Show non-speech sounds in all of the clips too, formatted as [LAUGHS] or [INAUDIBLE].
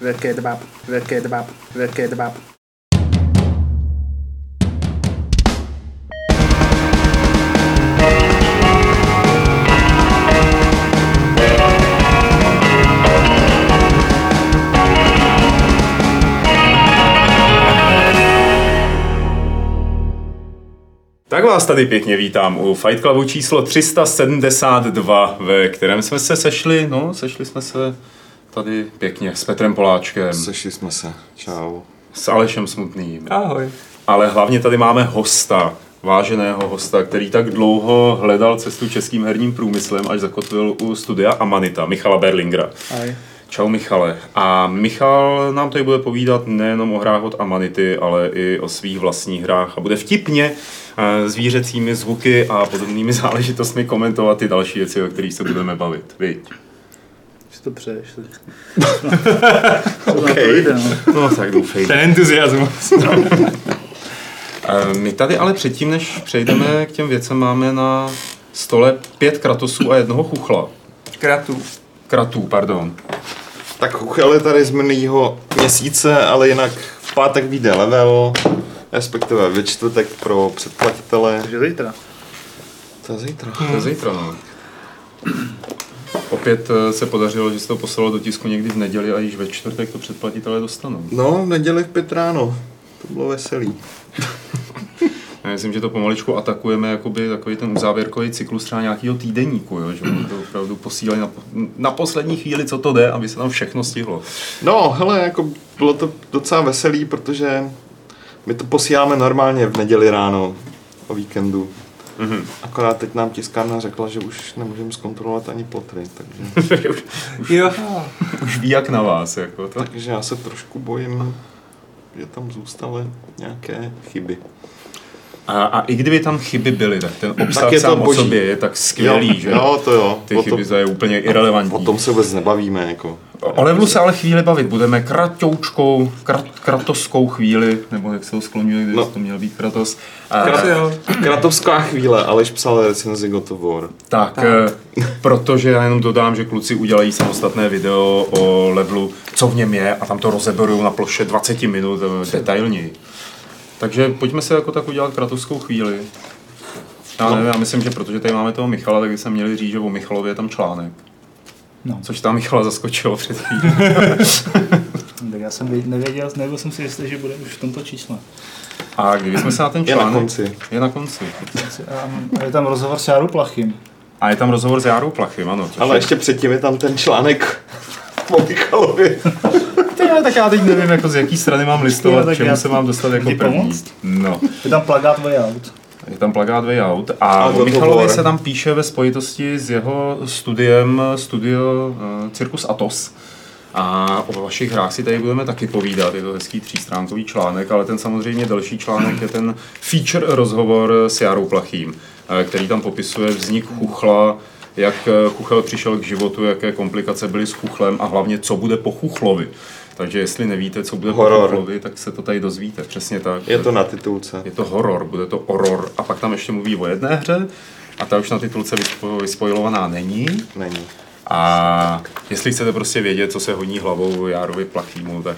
Wielkie dbab, wielkie dbab, wielkie dbab. Tak vás tady pěkně vítám u Fight Clubu číslo 372, ve kterém jsme se sešli, no, sešli jsme se tady pěkně s Petrem Poláčkem, Sešli jsme se. Čau. s Alešem Smutným, Ahoj. ale hlavně tady máme hosta, váženého hosta, který tak dlouho hledal cestu českým herním průmyslem, až zakotvil u studia Amanita, Michala Berlingera. Ahoj. Čau Michale. A Michal nám tady bude povídat nejenom o hrách od Amanity, ale i o svých vlastních hrách a bude vtipně eh, zvířecími zvuky a podobnými [LAUGHS] záležitostmi komentovat ty další věci, o kterých se budeme bavit. Viď? To přeješ. [LAUGHS] okay. no. No tak doufej. Ten entuziasmus. Eh, My tady ale předtím, než přejdeme k těm věcem, máme na stole pět kratosů a jednoho chuchla. Kratu. Kratů, pardon. Tak Chuchel je tady z minulého měsíce, ale jinak v pátek vyjde level, respektive ve čtvrtek pro předplatitele. Takže zítra. To je zítra. To je zítra, no. Opět eh, se podařilo, že se to poslalo do tisku někdy v neděli a již ve čtvrtek to předplatitelé dostanou. No, v neděli v pět ráno. To bylo veselý. [LAUGHS] Já myslím, že to pomaličku atakujeme jakoby takový ten uzávěrkový cyklus třeba nějakého týdeníku, jo? že to opravdu posílají na, na poslední chvíli, co to jde, aby se tam všechno stihlo. No, hele, jako bylo to docela veselý, protože my to posíláme normálně v neděli ráno o víkendu. Mhm. Akorát teď nám tiskárna řekla, že už nemůžeme zkontrolovat ani plotry, takže, už, [LAUGHS] Jo. už ví jak na vás. Jako to. takže já se trošku bojím, že tam zůstaly nějaké chyby. A, a, i kdyby tam chyby byly, tak ten obsah Tak sám o sobě je tak skvělý, jo, že Jo, to jo. ty o chyby to je úplně o irrelevantní. tom se vůbec nebavíme, jako. O levelu se ale chvíli bavit budeme kratoučkou, krat, kratoskou chvíli, nebo jak se to skloňuje, když No. to měl být kratos. Jo. Kratovská chvíle, Aleš psal recenzi God of War. Tak, eh, protože já jenom dodám, že kluci udělají samostatné video o levelu, co v něm je a tam to rozeberou na ploše 20 minut eh, detailněji. Takže pojďme se jako tak udělat kratovskou chvíli. Já nevím, já myslím, že protože tady máme toho Michala, tak bychom měli říct, že o Michalově je tam článek. No. Což tam Michala zaskočilo před chvílí. [LAUGHS] [LAUGHS] Tak já jsem vě- nevěděl, nebyl jsem si jistý, že bude už v tomto čísle. A kdybychom se na ten Je na článek... konci. Je na konci. A je tam rozhovor s Járou Plachým. A je tam rozhovor s Járou Plachym, ano. Ale je- ještě předtím je tam ten článek o Michalovi. [LAUGHS] Ale tak já teď nevím, jako z jaký strany mám listovat, čemu já- se mám dostat jako první. pomoct? No. Je tam plagát Way Out. Je tam plagát Way Out a, A o Michalovi se tam píše ve spojitosti s jeho studiem Studio uh, Circus Atos. A o vašich hrách si tady budeme taky povídat, je to hezký třístránkový článek, ale ten samozřejmě další článek je ten feature rozhovor s Jarou Plachým, eh, který tam popisuje vznik Chuchla, jak eh, Chuchel přišel k životu, jaké komplikace byly s Chuchlem a hlavně, co bude po Chuchlovi. Takže jestli nevíte, co bude Horor. po tak se to tady dozvíte, přesně tak. Je to na titulce. Je to horor, bude to horor. A pak tam ještě mluví o jedné hře, a ta už na titulce vyspo- vyspojilovaná není. Není. A jestli chcete prostě vědět, co se honí hlavou Járovi Plachýmu, tak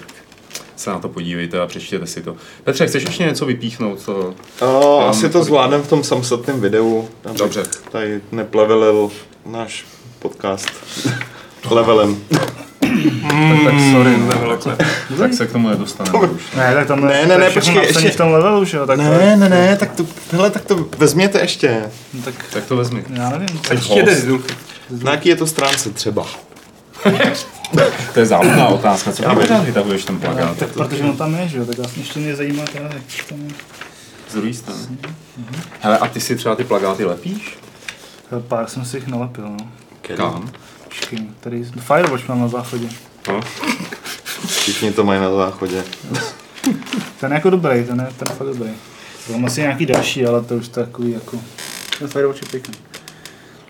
se na to podívejte a přečtěte si to. Petře, chceš ještě něco vypíchnout? Co... O, asi to zvládnem v tom samostatném videu. Dobře. Tady neplevelil náš podcast [LAUGHS] levelem. Tak, tak sorry, no, tak, tak se k tomu nedostaneme už. Ne, tak tam Ne, ne, to je ne, počkej, ještě- v tom levelu, že jo? Tak Ne, ne, ne, tak to, hele, tak to vezměte ještě. No, tak Tak to vezmi. já nevím. Tak Ještě jde Na jaký je to stránce třeba? [LAUGHS] To je záludná otázka. Co ty pořád vytahuješ ten plakát? Tak protože on tam je, že jo? Tak vlastně ještě mě zajímá teda, jak tam je. Z druhé strany. Hele, a ty si třeba ty plagáty lepíš? Pár jsem si jich nalepil, no. Kam? Počkej, tady Firewatch mám na záchodě. No. Všichni to mají na záchodě. Ten je jako dobrý, ten je, ten je fakt dobrý. Mám asi nějaký další, ale to už takový jako... Ten Firewatch je pěkný.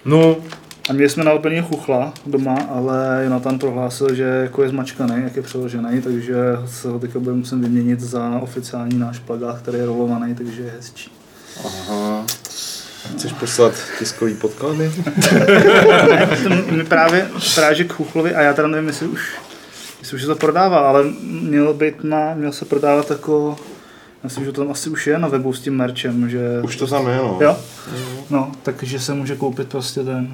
no, A měli jsme nalepený chuchla doma, ale Jonathan prohlásil, že jako je zmačkaný, jak je přeložený, takže se ho teďka budeme muset vyměnit za oficiální náš plagát, který je rolovaný, takže je hezčí. aha. Chceš poslat tiskový podklady? [LAUGHS] Právě, právě k chuchlovi, a já teda nevím, jestli už Myslím, že to prodává, ale mělo být na, měl se prodávat jako, myslím, že to tam asi už je na webu s tím merchem, že... Už to tam je, no. Jo? No, takže se může koupit prostě ten...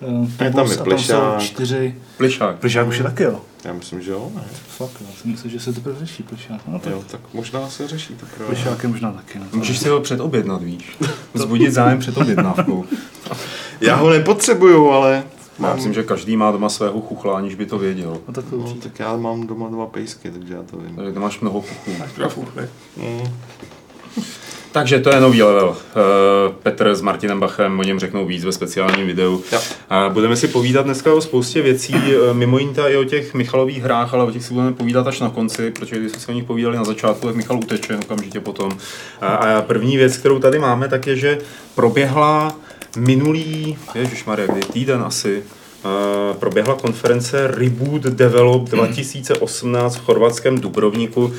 Uh, Je tam i plišák. čtyři... Plišák. Plišák už je taky, jo? Já myslím, že jo. Ne? Fakt, já si myslím, že se teprve řeší plišák. No tak Jo, tak možná se řeší teprve. plišák je možná taky. No. Můžeš si ho předobjednat, víš. [LAUGHS] Vzbudit zájem před objednávkou. Já ho nepotřebuju, ale Já myslím, že každý má doma svého chuchla, aniž by to věděl. No tak to No, určitě. tak já mám doma dva pejsky, takže já to vím. Takže ty máš mnoho chuchlů. Mm. Takže to je nový level. Eh, Petr s Martinem Bachem o něm řeknou víc ve speciálním videu. Jo. A budeme si povídat dneska o spoustě věcí, eh, mimo jiné i o těch Michalových hrách, ale o těch si budeme povídat až na konci, protože když jsme si o nich povídali na začátku, tak Michal uteče okamžitě potom. A, a první věc, kterou tady máme, tak je, že proběhla minulý, ježišmarja, kdy týden asi, proběhla konference Reboot Develop 2018 v chorvatském Dubrovníku. Uh,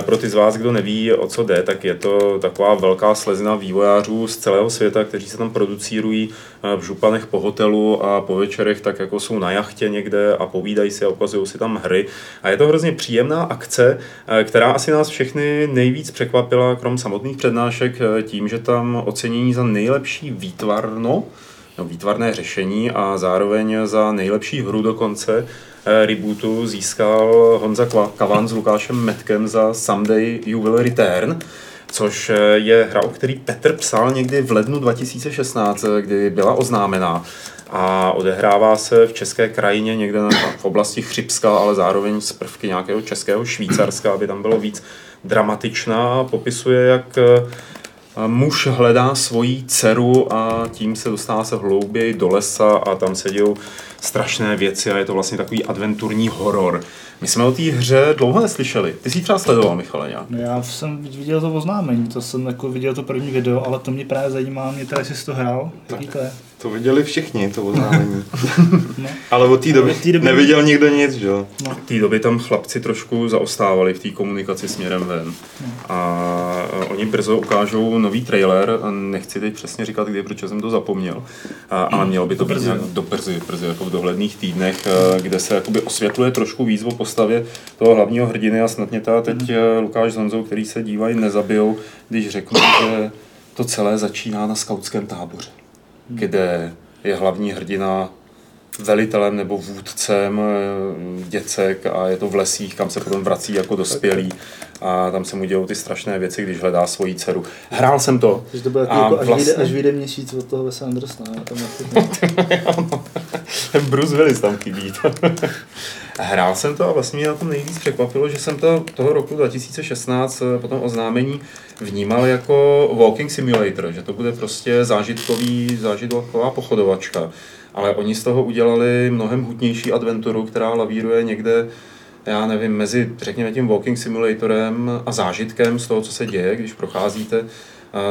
pro ty z vás, kdo neví, o co jde, tak je to taková velká slezina vývojářů z celého světa, kteří se tam producírují v županech po hotelu a po večerech tak jako jsou na jachtě někde a povídají si a ukazují si tam hry. A je to hrozně příjemná akce, která asi nás všechny nejvíc překvapila, krom samotných přednášek, uh, tím, že tam ocenění za nejlepší výtvarno, no, výtvarné řešení a zároveň za nejlepší hru dokonce eh, rebootu získal Honza Kavan s Lukášem Metkem za Someday You Will Return, což eh, je hra, o který Petr psal někdy v lednu 2016, eh, kdy byla oznámená a odehrává se v české krajině někde na, v oblasti Chřipska, ale zároveň z prvky nějakého českého Švýcarska, aby tam bylo víc dramatičná. Popisuje, jak Muž hledá svoji dceru a tím se dostává se hlouběji do lesa a tam se dějou strašné věci a je to vlastně takový adventurní horor. My jsme o té hře dlouho neslyšeli. Ty jsi ji třeba sledoval, Michale, nějak? No já jsem viděl to oznámení, to jsem jako viděl to první video, ale to mě právě zajímá, mě teda, jsi to hrál, jaký to je. To viděli všichni, to oznámení. [LAUGHS] No. Ale od té doby Od doby- neviděl nikdo nic, že jo? V té době tam chlapci trošku zaostávali v té komunikaci směrem ven. A oni brzo ukážou nový trailer, nechci teď přesně říkat, kdy, protože jsem to zapomněl, a, ale mělo by to být Brzy, nějak do brzy, brzy, jako v dohledných týdnech, eh, kde se jakoby osvětluje trošku víc o postavě toho hlavního hrdiny a snad mě teda teď eh, Lukáš s Honzou, který se dívají, nezabijou, když řeknu, že to celé začíná na skautském táboře, kde je hlavní hrdina velitelem nebo vůdcem eh, děcek a je to v lesích, kam se potom vrací jako dospělý a tam se mu dějou ty strašné věci, když hledá svoji dceru. Hrál jsem to. Takže to bylo jako, jako až, vlastně- vyjde, až vyjde měsíc od toho Wesa Andersona. Tam jako, [LAUGHS] Bruce Willis tam chybí. [LAUGHS] Hrál jsem to a vlastně mě na tom nejvíc překvapilo, že jsem to toho roku 2016 eh, po tom oznámení vnímal jako walking simulator, že to bude prostě zážitkový, zážitková pochodovačka. Ale oni z toho udělali mnohem hutnější adventuru, která lavíruje někde já nevím, mezi, řekněme, tím walking simulatorem a zážitkem z toho, co se děje, když procházíte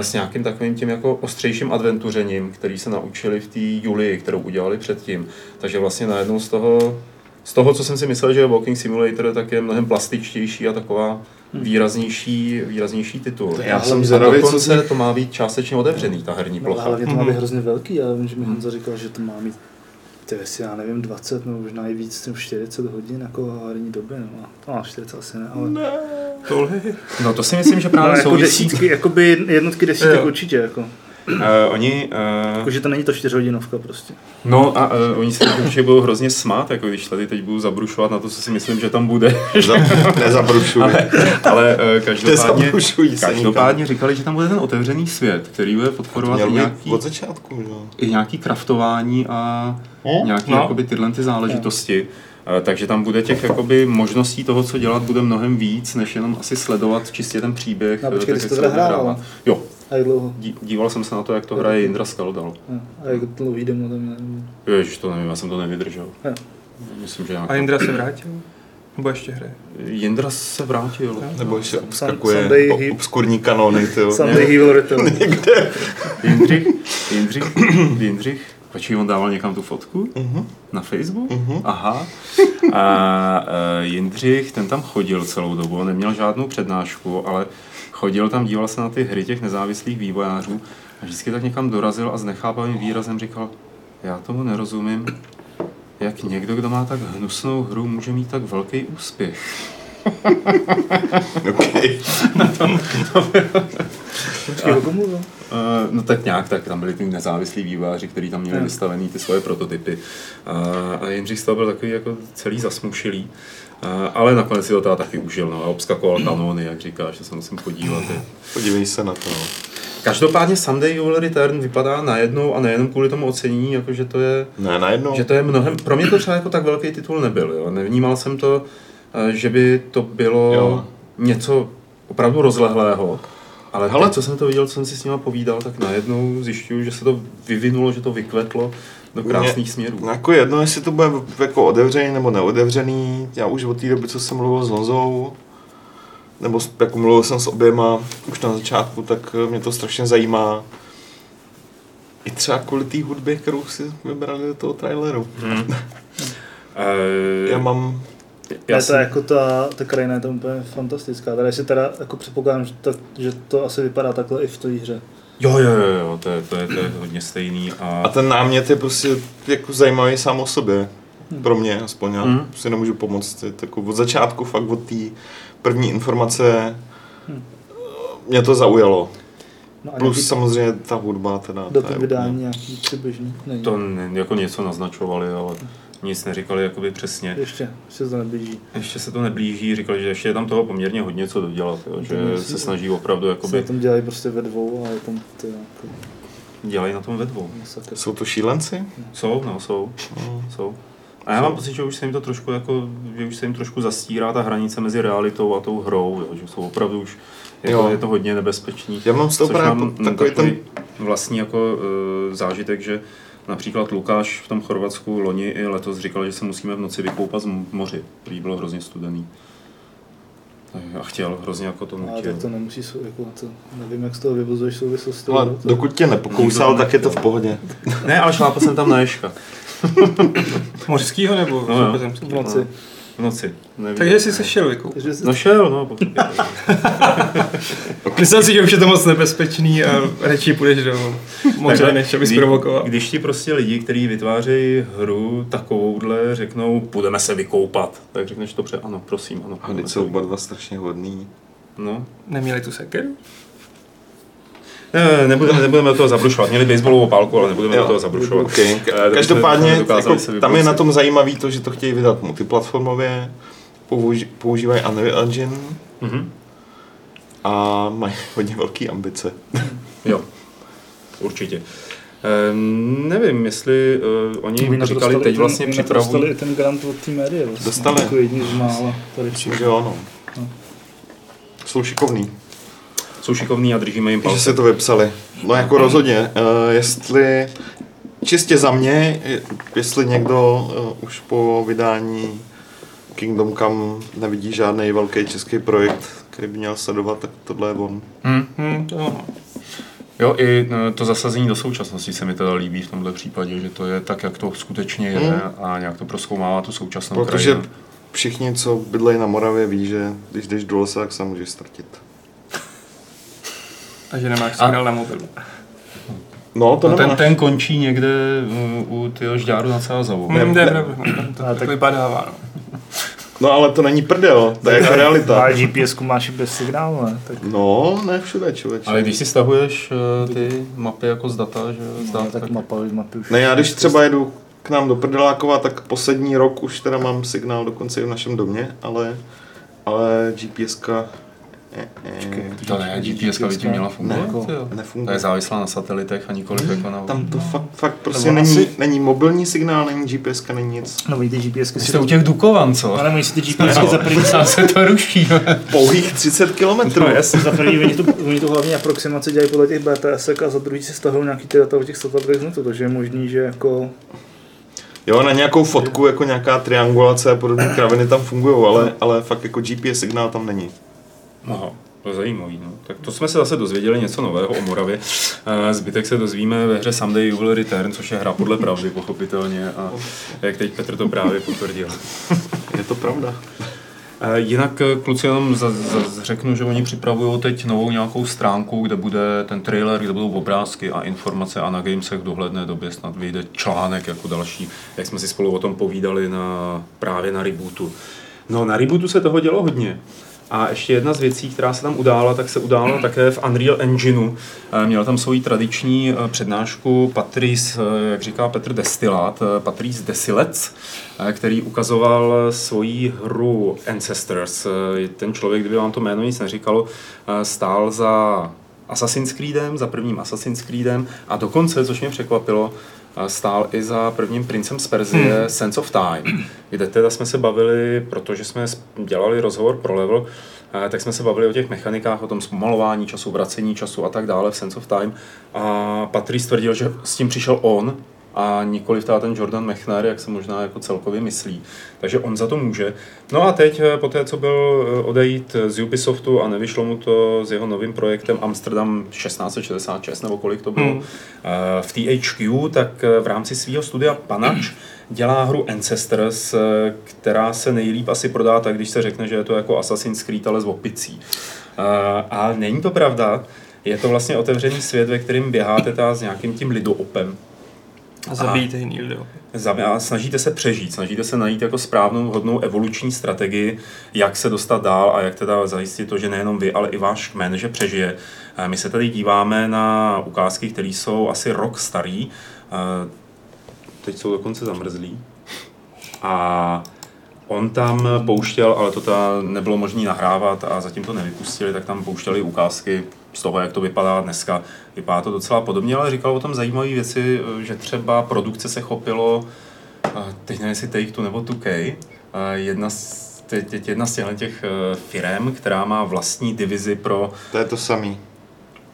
s nějakým takovým tím jako ostřejším adventuřením, který se naučili v té Julii, kterou udělali předtím. Takže vlastně najednou z toho, z toho, co jsem si myslel, že je walking simulator, tak je mnohem plastičtější a taková výraznější, výraznější titul. já jsem a zvědavý, co dokonce z to má být částečně otevřený, ta herní no, plocha. hlavně to má být hrozně velký, já vím, že mi Honza říkal, že to má mít ty jestli já nevím, 20 nebo možná i víc, nebo 40 hodin jako herní doby, no, to má 40 asi ne, ale ne. No to si myslím, že No, právě jako souvisí. desítky, jakoby jednotky desítek Jo. určitě, jako. Uh, oni, uh, jako. že to není to čtyřhodinovka prostě. No a uh, oni se určitě budou hrozně smát, jako když tady teď budu zabrušovat na to, co si myslím, že tam bude. Za, nezabrušuj. ale ale uh, každopádně, každopádně říkali, že tam bude ten otevřený svět, který bude podporovat i Měl nějaký, od začátku, že jo? i nějaký kraftování a Hm? nějaký No. jakoby, tyhle ty záležitosti. Eh, Takže tam bude těch jakoby, možností toho, co dělat, bude mnohem víc, než jenom asi sledovat čistě ten příběh. No, počkej, tak, jsi to? Jo, A jak dlouho? dí- díval jsem se na to, jak to hraje Jindra Skaldal. A jak dlouhý demo tam je? Ježiš, to nevím, já jsem to nevydržel. Jo. Myslím, že nějak... A Jindra se vrátil? Nebo ještě hraje? Jindra se vrátil. Nebo ještě Sunday obskakuje he- obskurní kanony. Sunday he will return. Jindřich, Jindřich, [CLEARS THROAT] Jindřich, počkej, on dával někam tu fotku? Mhm. Na Facebook? Mhm. Aha. A uh, Jindřich, ten tam chodil celou dobu, on neměl žádnou přednášku, ale chodil tam, díval se na ty hry těch nezávislých vývojářů a vždycky tak někam dorazil a s nechápavým výrazem říkal, já tomu nerozumím, jak někdo, kdo má tak hnusnou hru, může mít tak velký úspěch. [LAUGHS] Okay. Počkej, o komu to? Uh, no tak nějak, tak tam byli ty nezávislí vývojáři, kteří tam měli Jo. vystavený ty svoje prototypy. Uh, a Jindřich z toho byl takový jako celý zasmušilý. Uh, ale nakonec si to teda taky užil, no, a obskakoval kanóny, jak říkáš, že se musím podívat. je. Podívej se na to. No. Každopádně Sunday Will Return vypadá najednou a nejenom kvůli tomu ocenění, jako že to je Ne, najednou. že to je mnohem, pro mě to třeba jako tak velký titul nebyl, jo. Nevnímal jsem to, eh, že by to bylo Jo. něco opravdu rozlehlého, ale Hele. teď, co jsem to viděl, co jsem si s nima povídal, tak najednou zjišťuju, že se to vyvinulo, že to vykvetlo do krásných směrů. No jako jedno, jestli to bude jako otevřený nebo neotevřený. Já už od té doby, co jsem mluvil s Honzou, nebo jako mluvil jsem s oběma už na začátku, tak eh, mě to strašně zajímá. I třeba kvůli té hudbě, kterou si vybrali do toho traileru. Hmm. [LAUGHS] Eh, Já mám... já ne, to jsem- jako ta, ta krajina je tam úplně fantastická. Tady si teda jako předpokládám, že, ta, že to asi vypadá takhle i v té hře. Jo, jo, jo, jo to, je, to, je, to je hodně stejný. A, A ten námět je prostě jako zajímavý sám o sobě. Pro mě aspoň, já Hmm. si nemůžu pomoct. Je to Jako od začátku, fakt od té první informace Hmm. mě to zaujalo. No a Plus nějaký samozřejmě ta hudba teda. do toho vydání nějaký přibližný. To jako něco naznačovali, ale nic neříkali jakoby přesně. Ještě, ještě se to neblíží. Ještě se to neblíží, říkali, že ještě je tam toho poměrně hodně co dodělat, jo, že To se myslím. snaží opravdu Se jakoby, na tom dělají prostě ve dvou a je tam ty jako dělají na tom ve dvou. masakr. Jsou to šílenci? Jsou, no, jsou, No. jsou. A já mám pocit, že už se jim to trošku jako, že už se jim trošku zastírá ta hranice mezi realitou a tou hrou, jo, že jsou opravdu už, je, to, Jo. je to hodně nebezpečný. Já mám z toho Což právě mám takový ten... vlastní jako e, zážitek, že například Lukáš v tom Chorvatsku loni i letos říkal, že se musíme v noci vykoupat z moři, který bylo hrozně studený. A chtěl, hrozně jako to Ale nutil. tak to nemusí, sou- jako to, nevím, jak z toho vyvozuješ souvislost. Ale toho, to- dokud tě nepokousal, tak je to v pohodě. Ne, ale šlápl jsem tam na ješka. [LAUGHS] Mořskýho nebo No jo. v noci. V noci. Nevíš. Takže jsi se šel jsi- No šel, no. [LAUGHS] Myslel si, že už je to moc nebezpečný a radši půjdeš do moře, než abys kdy- provokoval. Když ti prostě lidi, kteří vytvářejí hru takovouhle, řeknou, půjdeme se vykoupat, tak řekneš to pře, ano, prosím, ano. A teď jsou oba dva strašně hodný. No. Neměli tu sekeru? Ne, ne, nebudeme, nebudeme do toho zabrušovat. Měli baseballovou pálku, ale nebudeme do toho zabrušovat. Okay. Eh, to Každopádně, jako, tam je na tom zajímavý to, že to chtějí vydat multiplatformově, použi- používají Unreal Engine Mhm. a mají hodně velké ambice. [LAUGHS] Jo, určitě. Ehm, nevím, jestli uh, oni to říkali, teď ten- vlastně připravují. Dostali ten grant od té médie. Vlastně. Dostali. Jako jediný z mála. Tady Myslím, že jo, no. No. Jsou šikovní, Jsou šikovní a držíme jim že palce. se to vypsali. No jako rozhodně, uh, jestli čistě za mě, je- jestli někdo uh, už po vydání Kingdom Come nevidí žádný velký český projekt, který by měl sledovat, tak tohle je on. Hm. Hm, to ano. Jo, i eh, to zasazení do současnosti se mi teda líbí v tomhle případě, že to je tak, jak to skutečně je Hmm. a nějak to proskoumává tu současnou Protože krajinu. všichni, co bydlejí na Moravě, ví, že když jdeš do lesa, tak se můžeš ztratit. A že nemáš signál na mobilu. No, to No, ten, ten končí někde uh, u tyho žďáru nad Sázavou. Hm, to je ne- pravda, no, Ale tak tak- vypadává. No. No ale to není prdel, to je jako realita. Ale GPS máš i bez signálu, ne? Tak, No, ne všude, člověče. Ale když si stahuješ uh, ty mapy jako z data, že z no, dat, tak mapa, mapy už. Ne, já když třeba jedu k nám do Prdelákova, tak poslední rok už teda mám signál dokonce i v našem domě, ale, ale GPSka eh, To ne, GPS by ti měla ne, fungovat. jo. To je nefunguje. závislá na satelitech a nikoliv jako na... Tam to fakt, fakt prostě není, si- není mobilní signál, není GPSka, není nic. No, ty GPSky Vy si... jste u těch Dukovan, co? Ale oni si ty GPSky za první [LAUGHS] Sám se to ruší. [LAUGHS] Pouhých 30 kilometrů. No, jasně. za první, oni tu, oni tu hlavní aproximaci dělají podle těch BTS a za druhý si stahují nějaký ty data o těch satelitech z takže je možný, že jako Jo, na nějakou fotku, jako nějaká triangulace a podobné kraviny tam fungují, ale, ale fakt jako GPS signál tam není. Aha, to je zajímavý. No. Tak to jsme se zase dozvěděli něco nového o Moravě. Eh, Zbytek se dozvíme ve hře Someday You Will Return, což je hra podle pravdy, pochopitelně. A jak teď Petr to právě potvrdil. Je to pravda. Eh, Jinak eh, kluci jenom za, za, řeknu, že oni připravují teď novou nějakou stránku, kde bude ten trailer, kde budou obrázky a informace a na Gamesech v dohledné době snad vyjde článek jako další, jak jsme si spolu o tom povídali na, právě na rebootu. No na rebootu se toho dělo hodně. A ještě jedna z věcí, která se tam udála, tak se udála také v Unreal Engineu. Eh, Měl tam svoji tradiční eh, přednášku Patrice, eh, jak říká Petr Destilát, Patrice Desilec, který ukazoval svoji hru Ancestors. Ten člověk, kdyby vám to jméno nic neříkalo, stál za Assassin's Creedem, za prvním Assassin's Creedem a dokonce, což mě překvapilo, stál i za prvním princem z Perzie hmm. Sense of Time, kde teda jsme se bavili, protože jsme dělali rozhovor pro level, eh, tak jsme se bavili o těch mechanikách, o tom zpomalování času, vracení času a tak dále v Sense of Time. A Patrice tvrdil, že s tím přišel on a nikoli teda ten Jordan Mechner, jak se možná jako celkově myslí. Takže on za to může. No a teď, eh, po té, co byl eh, odejít z Ubisoftu a nevyšlo mu to s jeho novým projektem Amsterdam 1666, nebo kolik to bylo, Hmm. eh, v THQ, tak v rámci svého studia Panač dělá hru Ancestors, která se nejlíp asi prodá tak, když se řekne, že je to jako Assassin's Creed, ale s opicí. A není to pravda, je to vlastně otevřený svět, ve kterém běháte teda s nějakým tím lidoopem. A zabijíte jiný lidi. A snažíte se přežít, snažíte se najít jako správnou hodnou evoluční strategii, jak se dostat dál a jak teda zajistit to, že nejenom vy, ale i váš kmen, že přežije. My se tady díváme na ukázky, které jsou asi rok starý. Teď jsou dokonce zamrzlí. A on tam pouštěl, ale to teda nebylo možné nahrávat a zatím to nevypustili, tak tam pouštěli ukázky z toho, jak to vypadá dneska. Vypadá to docela podobně, ale říkal o tom zajímavé věci, že třeba produkce se chopilo, teď nevím, jestli Take Two nebo 2K, eh, jedna z, teď, jedna z těch firm, která má vlastní divizi pro To je to samý.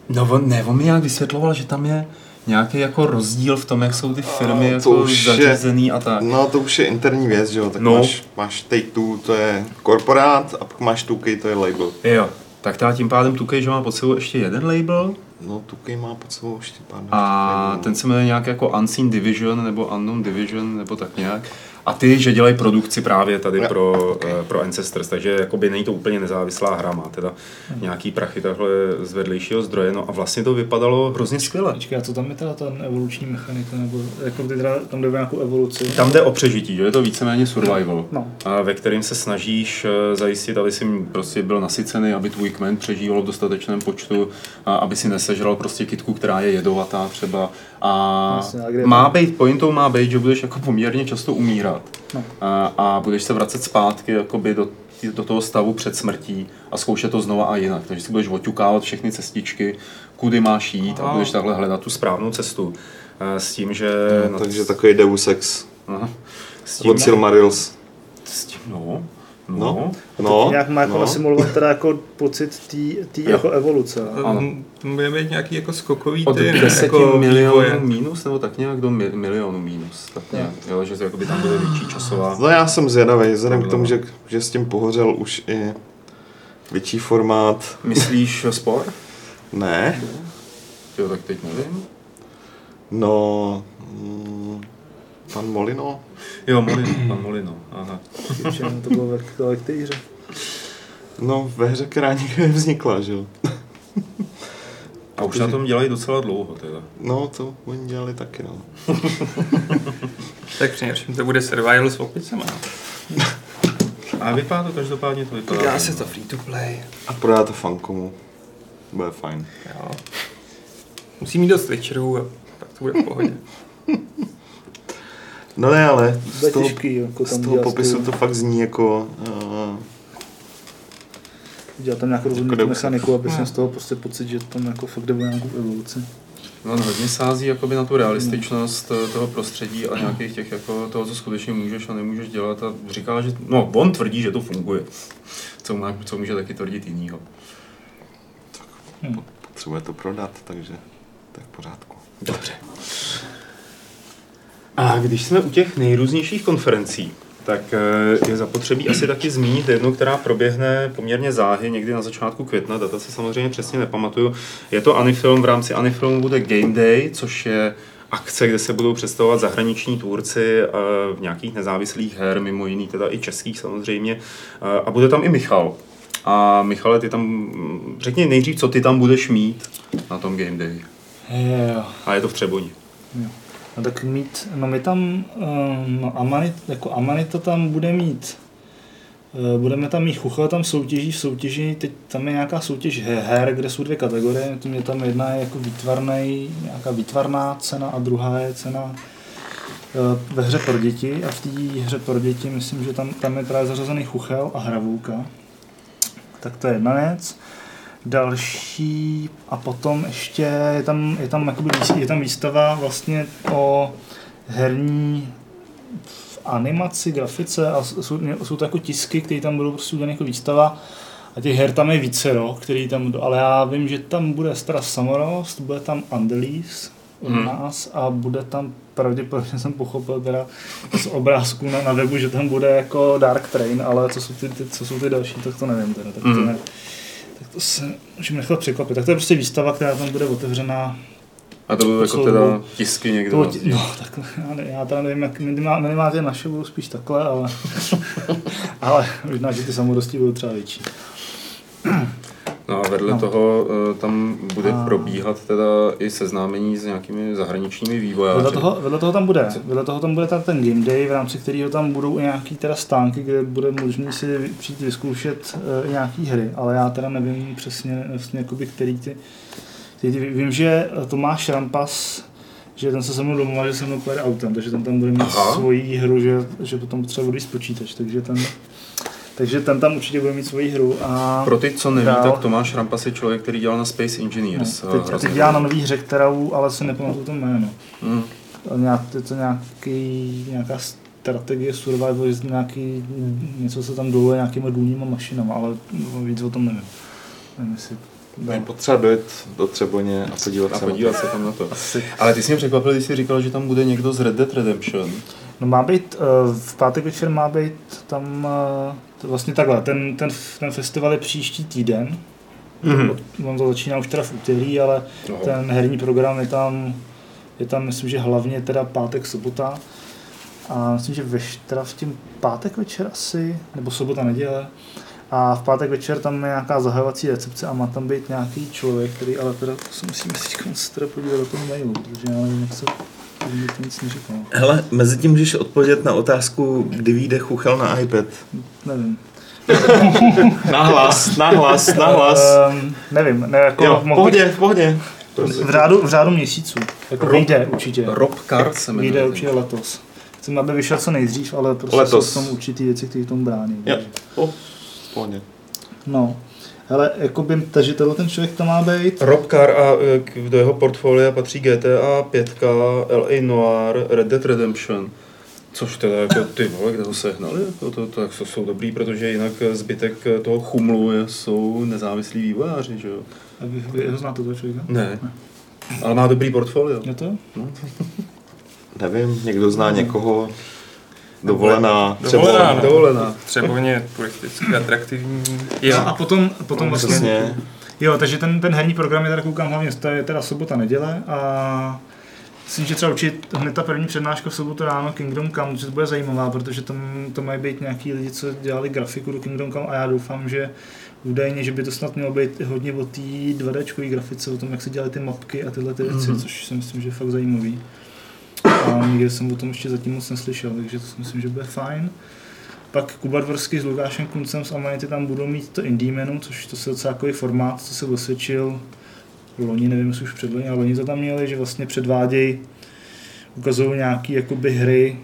No on, ne, on mi nějak vysvětloval, že tam je nějaký jako rozdíl v tom, jak jsou ty firmy A, jako to už je- zařízený a tak. No to už je interní věc, že jo, tak No. máš, máš Take Two, to je korporát a pak máš 2K, to je label. Jo, tak teda tím pádem Tukej, že má pod sebou ještě jeden label No 2K má pod sebou ještě pár a ten se jmenuje nějak jako Unseen Division nebo Unknown Division nebo tak nějak. A ty, že dělají produkci právě tady pro, ok. eh, pro Ancestors, takže jakoby není to úplně nezávislá hra, má teda nějaký prachy takhle z vedlejšího zdroje, no a vlastně to vypadalo hrozně skvěle. Počkej, a co tam je teda ta evoluční mechanika, nebo jako ty teda, tam jde o nějakou evoluci? Tam jde o přežití, že je to víceméně survival. No. a ve kterém se snažíš eh, zajistit, aby si prostě byl nasycený, aby tvůj kmen přežíval v dostatečném počtu, a aby si nesežral prostě kytku, která je jedovatá třeba. A je má to? být, pointou má být, že budeš jako poměrně často umírat. No. A, a budeš se vracet zpátky jakoby do, do toho stavu před smrtí a zkoušet to znova a jinak. Takže si budeš oťukávat všechny cestičky, kudy máš jít a Aha. budeš takhle hledat tu správnou cestu. Eh, S tím, že... No, takže takový Deus Ex. Aha. S tím, Od Silmarils. s tím, no, no, No, To no, nějak má jako no. nasimulovat teda jako pocit té jako evoluce. Ano. Bude být nějaký jako skokový Od ty, ne? 10 jako milionů vývoje. minus, nebo tak nějak do mi, milionu minus. Tak nějak, jo, že jakoby tam bude větší časová. No já jsem zvědavý, vzhledem k tomu, že, že s tím pohořel už i větší formát. Myslíš spor? Ne, Jo, tak teď nevím. no, mm, pan Molino. Jo, Molino, pan Molino, aha. To bylo ve, ve které hře. No, ve hře, která nikdy nevznikla, že jo. A už na tom dělají docela dlouho teda. No, to oni dělali taky, no. [LAUGHS] Tak přinejmenším to bude survival s opicema. A vypadá to každopádně, to vypadá. Dá se to free to play. A prodá to fankomu. Bude fajn. Jo. Musí mít dost Witcherů a tak to bude v pohodě. [LAUGHS] No ne, ale z toho, těžký, jako z toho popisu to fakt zní jako... Uh, Dělat tam nějakou rozumnou Ex. mechaniku, aby jsem z toho prostě pocit, že tam jako fakt jde o nějakou evoluci. No, on hodně sází jakoby na tu realističnost eh, toho prostředí a nějakých těch jako toho, co skutečně můžeš a nemůžeš dělat a říká, že, no, on tvrdí, že to funguje. Co, má, co může taky tvrdit jinýho. potřebuje to prodat, takže je v pořádku. Dobře. A když jsme u těch nejrůznějších konferencí, tak eh, je zapotřebí asi taky zmínit jednu, která proběhne poměrně záhy, někdy na začátku května, data se samozřejmě přesně nepamatuju. Je to Anifilm, v rámci Anifilmu bude Game Day, což je akce, kde se budou představovat zahraniční tvůrci eh, v nějakých nezávislých her, mimo jiný teda i českých samozřejmě. Eh, A bude tam i Michal. A Michale, ty tam, mm, řekni nejdřív, co ty tam budeš mít na tom Game Day. Jo. A je to v Třeboni. Jo. No tak mít, no my tam, um, no Amanit, jako Amanita tam bude mít, eh, budeme tam mít chuchel tam soutěží, v soutěži, teď tam je nějaká soutěž he- her, kde jsou dvě kategorie, tím je tam jedna je jako výtvarný, nějaká výtvarná cena a druhá je cena eh, ve hře pro děti a v té hře pro děti myslím, že tam, tam je právě zařazený chuchel a hravůka. Tak to je jedna věc. Další a potom ještě je tam, je tam, jakoby, je tam výstava vlastně o herní v animaci, grafice a jsou, jsou to jako tisky, které tam budou prostě udělané jako výstava a těch her tam je vícero, který tam budou, ale já vím, že tam bude teda Samorost, bude tam Andelis od Hmm. nás a bude tam pravděpodobně jsem pochopil teda z obrázků na, na webu, že tam bude jako Dark Train, ale co jsou ty, ty, co jsou ty další, tak to nevím teda, tak to Mhm. ne, tak to se můžeme nechat překvapit. Tak to je prostě výstava, která tam bude otevřená. A to budou jako teda tisky. To, na zdi. no, takhle, já, ne, já teda nevím, jak minimá, minimálně naše budou spíš takhle, ale, [LAUGHS] ale možná, že ty samorosti budou třeba větší. [CLEARS THROAT] No a vedle No. toho eh, tam bude A- probíhat teda i seznámení s nějakými zahraničními vývojáři. Vedle toho, vedle toho tam bude, vedle toho tam bude ten game day, v rámci kterého tam budou i nějaký teda stánky, kde bude možný si přijít vyzkoušet uh, nějaký hry, ale já teda nevím přesně, vlastně jakoby, který ty, který ty, vím, že Tomáš Rampas, že ten se se mnou domluval, že se mnou pojede autem, takže ten tam bude mít Aha. svoji hru, že, že potom třeba bude víc počítač, takže ten, takže ten tam určitě bude mít svoji hru a Pro ty, co neví, Dál. tak Tomáš Rampas je člověk, který dělal na Space Engineers. no, eh, teď, a hrozně teď dělá na nový hře, kterou ale si nepamatuju to jméno. Mm. nějak, je to nějaký, nějaká strategie survival, že nějaký, něco se tam doluje nějakýma důlníma mašinama, ale víc o tom nevím. Nevím, jestli Je potřeba dojet do Třeboně a podívat A se na podívat se tam na to. Asi. Ale ty jsi mě překvapil, když jsi říkal, že tam bude někdo z Red Dead Redemption. No má být, eh, v pátek večer má být tam, eh, to vlastně takhle, ten, ten, ten festival je příští týden, Mhm. on to začíná už teda v úterý, ale No. ten herní program je tam, je tam myslím, že hlavně teda pátek, sobota. A myslím, že teda v tím pátek večer asi, nebo sobota, neděle. A v pátek večer tam je nějaká zahajovací recepce a má tam být nějaký člověk, který, ale teda to se musíme se teda podívat do toho mailu, protože já nevím, jak se mi to nic neříkal. Hele, mezi tím můžeš odpovědět na otázku, kdy vyjde chuchel na iPad. Nevím. [LAUGHS] Nahlas, nahlas, nahlas. Um, nevím, ne, jako Jo, v pohodě, v pohodě. v řádu, v řádu měsíců. Jako Rob- vyjde určitě. Rob Carr se Vyjde jmenuje. určitě letos. Chceme, aby vyšel co nejdřív, ale prostě Letos. jsou v tom určitý věci, které tomu brání. Jo, takže- o, v pohodě. No. Hele, jakoby, takže tenhle ten člověk to má být. Rob Carr a k- do jeho portfolia patří GTA 5, LA Noir, Red Dead Redemption. Což teda jako ty vole, kde ho sehnali, jako to, to, to jsou dobrý, protože jinak zbytek toho chumlu je, jsou nezávislí vývojáři, že jo? A vy, vy ho znáte toho člověka? Ne. Ale má dobrý portfolio. Je to? Nevím, někdo zná někoho. Dovolená. třeba- Dovolená, no. Dovolená. Třebovně turisticky atraktivní. Jo. Jo. A potom, potom No, vlastně... Přesně. Jo, takže ten, ten herní program je teda koukám hlavně, to je teda sobota, neděle a myslím, že třeba určitě hned ta první přednáška v sobotu ráno Kingdom Come, že to bude zajímavá, protože tam to mají být nějaký lidi, co dělali grafiku do Kingdom Come a já doufám, že údajně, že by to snad mělo být hodně o té 2D grafice, o tom, jak se dělaly ty mapky a tyhle ty věci, Mhm. mm-hmm. což si myslím, že je fakt zajímavý. A nikdy jsem o tom ještě zatím moc neslyšel, takže to si myslím, že bude fajn. Pak Kuba Dvorský s Lukášem Kuncem z Amanity tam budou mít to Indie menu, což to je docela takový formát, co se osvědčil loni, nevím, jestli už předloni, ale oni to tam měli, že vlastně předvádějí, ukazují nějaké jakoby hry,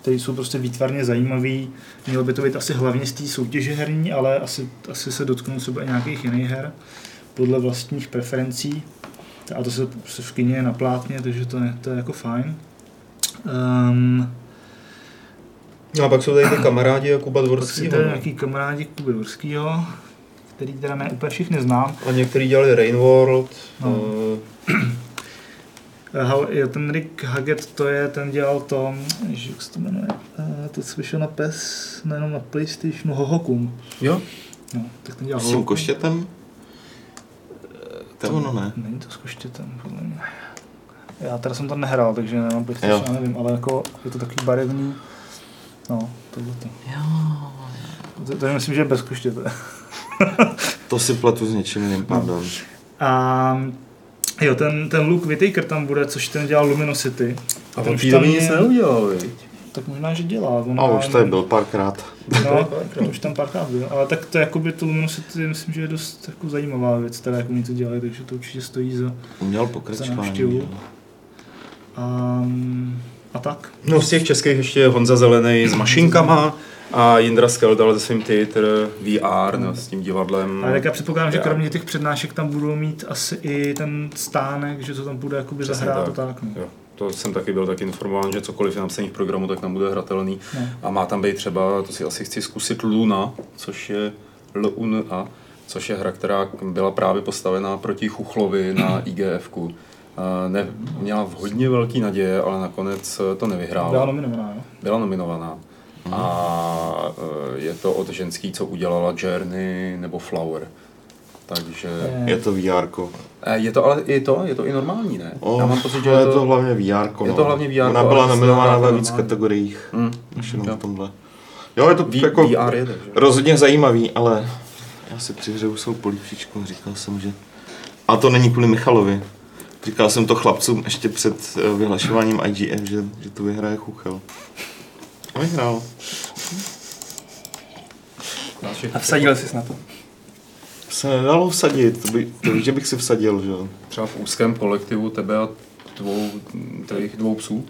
které jsou prostě výtvarně zajímavé. Mělo by to být asi hlavně z té soutěže herní, ale asi, asi se dotknou třeba i nějakých jiných her podle vlastních preferencí. A to se v kině na plátně, takže to je, to je jako fajn. Um, No a pak jsou tady ty kamarádi Jakuba pak si Dvorskýho. tady no. nějaký kamarádi Kuby Dvorskýho, který teda ne úplně všichni znám. A některý dělali Rain World. No. eh, Eh, Hal- jo, ten Rick Haggett, to je, ten dělal to, ježiš, jak se to jmenuje, uh, to co vyšlo na PES, nejenom na PlayStationu, Hohokum. Jo, No, tak ten dělal S tím Hohokum. koštětem? Eh, To ono ne. Není to s koštětem, podle mě. Já teda jsem to nehrál, takže nemám PlayStation, Jo. já nevím, ale jako je to takový barevný. No, tohle to. To, to myslím, že je bez koště. To je. [LAUGHS] To si pletu s něčím jiným, pardon. A jo, ten, ten Luke Whittaker tam bude, což ten dělal Luminosity. A ten on už té tam doby nic neudělal, viď? Tak možná, že dělá. On A už tady byl párkrát. No, [LAUGHS] už tam párkrát byl. Ale tak to jakoby to Luminosity myslím, že je dost jako zajímavá věc, teda jak oni to dělají, takže to určitě stojí za, Uměl za pokračování. návštěvu. jo. A, a tak. No z těch českých ještě Honza Zelený s mašinkama a Jindra Skeldal se svým theater VR, no, s tím divadlem. Ale tak já předpokládám, že kromě těch přednášek tam budou mít asi i ten stánek, že to tam bude jakoby Přesně zahrát tak. a tak. No. Jo, to jsem taky byl tak informován, že cokoliv je napsaný v programu, tak tam bude hratelný. No. A má tam být třeba, to si asi chci zkusit Luna, což je L-U-N-A, což je hra, která byla právě postavená proti Chuchlovi na IGF-ku. Eh, Ne, měla hodně velký naděje, ale nakonec eh, to nevyhrála. Byla nominovaná, jo? Byla nominovaná. A eh, je to od ženský, co udělala Journey nebo Flower. Takže Je to VR. Eh, je to ale i to, je to i normální, ne? Oh, Já mám pocit, že je to hlavně VR. je no. to hlavně VR, Ona byla dá ve to víc kategoriích, Hmm. než jenom Jo. v tomhle. Jo, je to V, jako VR jede, že? rozhodně zajímavý, ale já si přihřeju svou polívčičku, říkal jsem, že... A to není kvůli Michalovi. Říkal jsem to chlapcům ještě před eh, vyhlašováním IGF, že, že to vyhraje Chuchel. Vyhrál. A vsadil jsi na to. Se nedalo vsadit, to, by, to že bych si vsadil, že jo. Třeba v úzkém kolektivu tebe a dvou, těch dvou psů.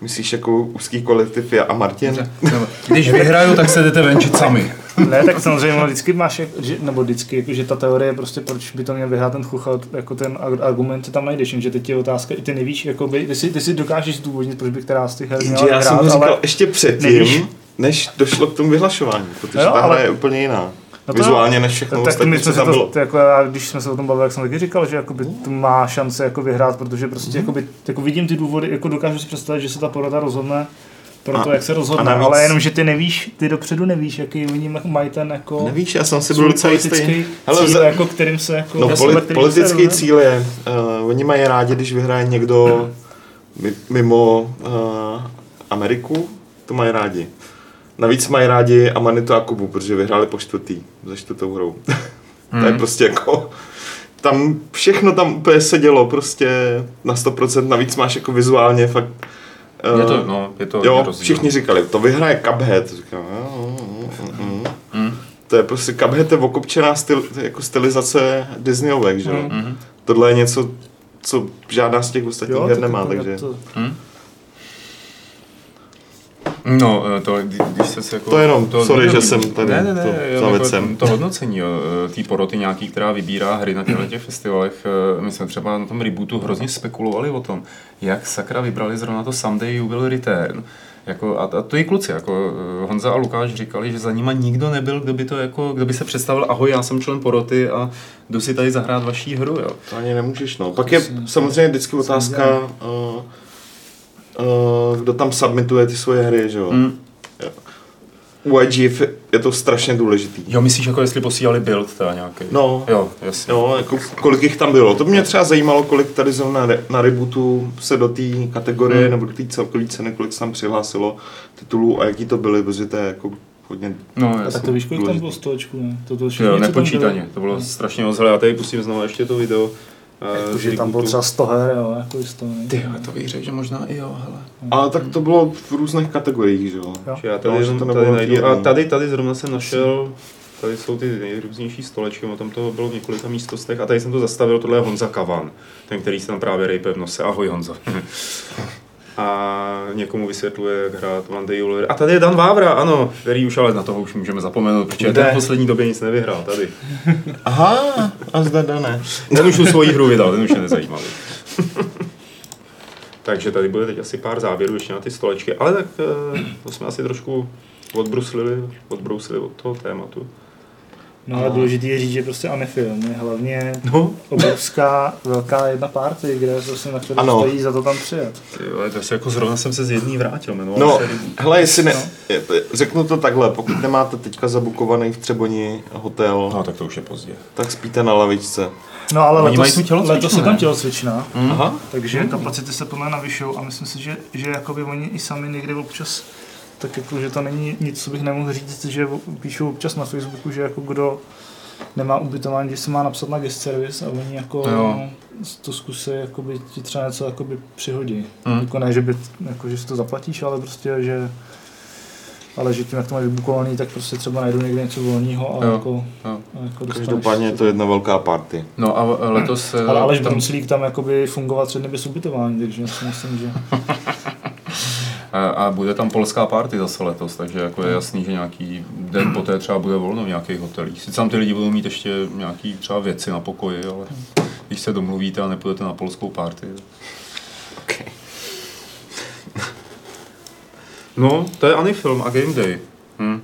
Myslíš jako úzký kolektiv já a Martin? Když vyhraju, tak se jdete venčit sami. Ne, tak samozřejmě vždycky máš, jak- že, nebo vždycky, jako, že ta teorie prostě, proč by to měl vyhrát ten chuchal, jako ten ar- argument ty tam najdeš, že teď je otázka, i ty nevíš, jako by, ty, si, ty si dokážeš zdůvodnit, proč by která z těch her měla já jsem to říkal ale ještě předtím, nevíš. než došlo k tomu vyhlašování, protože Jo, ta hra ale- je úplně jiná. No to- Vizuálně než všechno tak ostatní, my jsme se to, to jako já, když jsme se o tom bavili, jak jsem taky říkal, že jakoby to má šance jako vyhrát, protože prostě Mhm. jakoby, jako vidím ty důvody, jako dokážu si představit, že se ta porota rozhodne pro to, jak se rozhodne, navíc- ale jenom, že ty nevíš, ty dopředu nevíš, jaký oni mají ten jako Nevíš, já jsem si byl docela jistý. Hele, cíl, vza- jako kterým se jako... No, poli- politický se, cíl je, uh, oni mají rádi, když vyhraje někdo mi- mimo uh, Ameriku, to mají rádi. Navíc mají rádi Amanitu a Kubu, protože vyhráli po čtvrtý, za čtvrtou hrou. [LAUGHS] to je prostě jako, tam všechno tam úplně sedělo prostě na 100%, navíc máš jako vizuálně fakt eh, Je to, no, je to Jo, rozdíl. všichni říkali, to vyhraje Cuphead. Říkám, jo, jo, jo, jo, jo. Mm. To je prostě Cuphead je okopčená styl, jako stylizace Disneyovek, že jo. Mm. Mhm. Tohle je něco, co žádná z těch ostatních Jo, her nemá, to- takže... to- Hm? No, eh, to, kdy- když se jako... To jenom, sorry, že jsem tady ne, ne, ne, to zavedl jako to hodnocení, eh, té poroty nějaký, která vybírá hry na těchto těch festivalech, eh, my jsme třeba na tom rebootu hrozně spekulovali o tom, jak sakra vybrali zrovna to Someday You Will Return. Jako, a, a to i kluci, jako Honza a Lukáš říkali, že za nima nikdo nebyl, kdo by to jako, kdo by se představil, ahoj, já jsem člen poroty a jdu si tady zahrát vaší hru, jo. To ani nemůžeš, no. Pak je samozřejmě vždycky otázka, uh, uh, kdo tam submituje ty svoje hry, že jo. Mm. U IGF je to strašně důležitý. Jo, myslíš, jako jestli posílali build teda nějaký? No, Jo, jasně. Jo, jako kolik jich tam bylo. To mě třeba zajímalo, kolik tady zrovna na, na rebootu se do té kategorie Hmm. nebo do té celkové ceny, kolik se tam přihlásilo titulů a jaký to byly, protože to je jako hodně... No, A tak jasně. to víš, kolik tam bylo stočků, ne? To, to Jo, nepočítaně, byli. to bylo strašně moc, hele, já tady pustím znovu ještě to video. Eh, Jakože tam bylo třeba 100 her, jo, jako 100, ne? Ty, jo, to bych řekl, že možná i jo, hele. Ale tak to bylo v různých kategoriích, že jo. Jo. Že já tady, No, že jenom to tady najdu, a tady, tady zrovna jsem našel, tady jsou ty nejrůznější stolečky, o tom to bylo v několika místnostech a tady jsem to zastavil, tohle je Honza Kavan, ten, který se tam právě rejpe v nose. Ahoj Honzo. A někomu vysvětluje, jak hrát One Day You'll- A tady je Dan Vávra, ano, který už ale na toho už můžeme zapomenout, protože ten v poslední době nic nevyhrál, tady. [LAUGHS] Aha, a zde ne. Ten už tu svoji hru vydal, ten už je nezajímavý. [LAUGHS] Takže tady bude teď asi pár záběrů ještě na ty stolečky, ale tak eh, to jsme asi trošku odbruslili, odbrousili od toho tématu. No ale důležitý je říct, že prostě Anifilm je hlavně No, obrovská, velká jedna party, kde prostě na které Ano. stojí za to tam přijet. vole, to si jako zrovna jsem se z jedný vrátil, No, se hele, jestli ne, No. řeknu to takhle, pokud nemáte teďka zabukovaný v Třeboni hotel, No, tak to už je pozdě. tak spíte na lavičce. No ale Oni mají letos, tělocvičnu, letos je tam tělocvičná, Aha. takže kapacity se podle navyšují a myslím si, že, že jakoby oni i sami někdy občas tak jako, že to není nic, co bych nemohl říct, že píšou občas na Facebooku, že jako kdo nemá ubytování, že se má napsat na guest service a oni jako Jo. to zkusí jakoby ti třeba něco jakoby přihodí. Mm. Jako ne, že, by, jako, že si to zaplatíš, ale prostě, že ale že tím, jak to máš vybukovaný, tak prostě třeba najdu někde něco volného a Jo. jako, Jo. a jako dostaneš. Každopádně je to jedna velká party. No a letos... eh, Ale Aleš tam- Brunclík tam jakoby fungovat tři dny bez ubytování, takže já si myslím, že... [LAUGHS] A, a bude tam polská party zase letos, takže jako je jasný, že nějaký den poté třeba bude volno v nějakých hotelích. Sice tam ty lidi budou mít ještě nějaký třeba věci na pokoji, ale když se domluvíte a nepůjdete na polskou party. Okay. [LAUGHS] No, to je Anifilm a Game Day. Hm.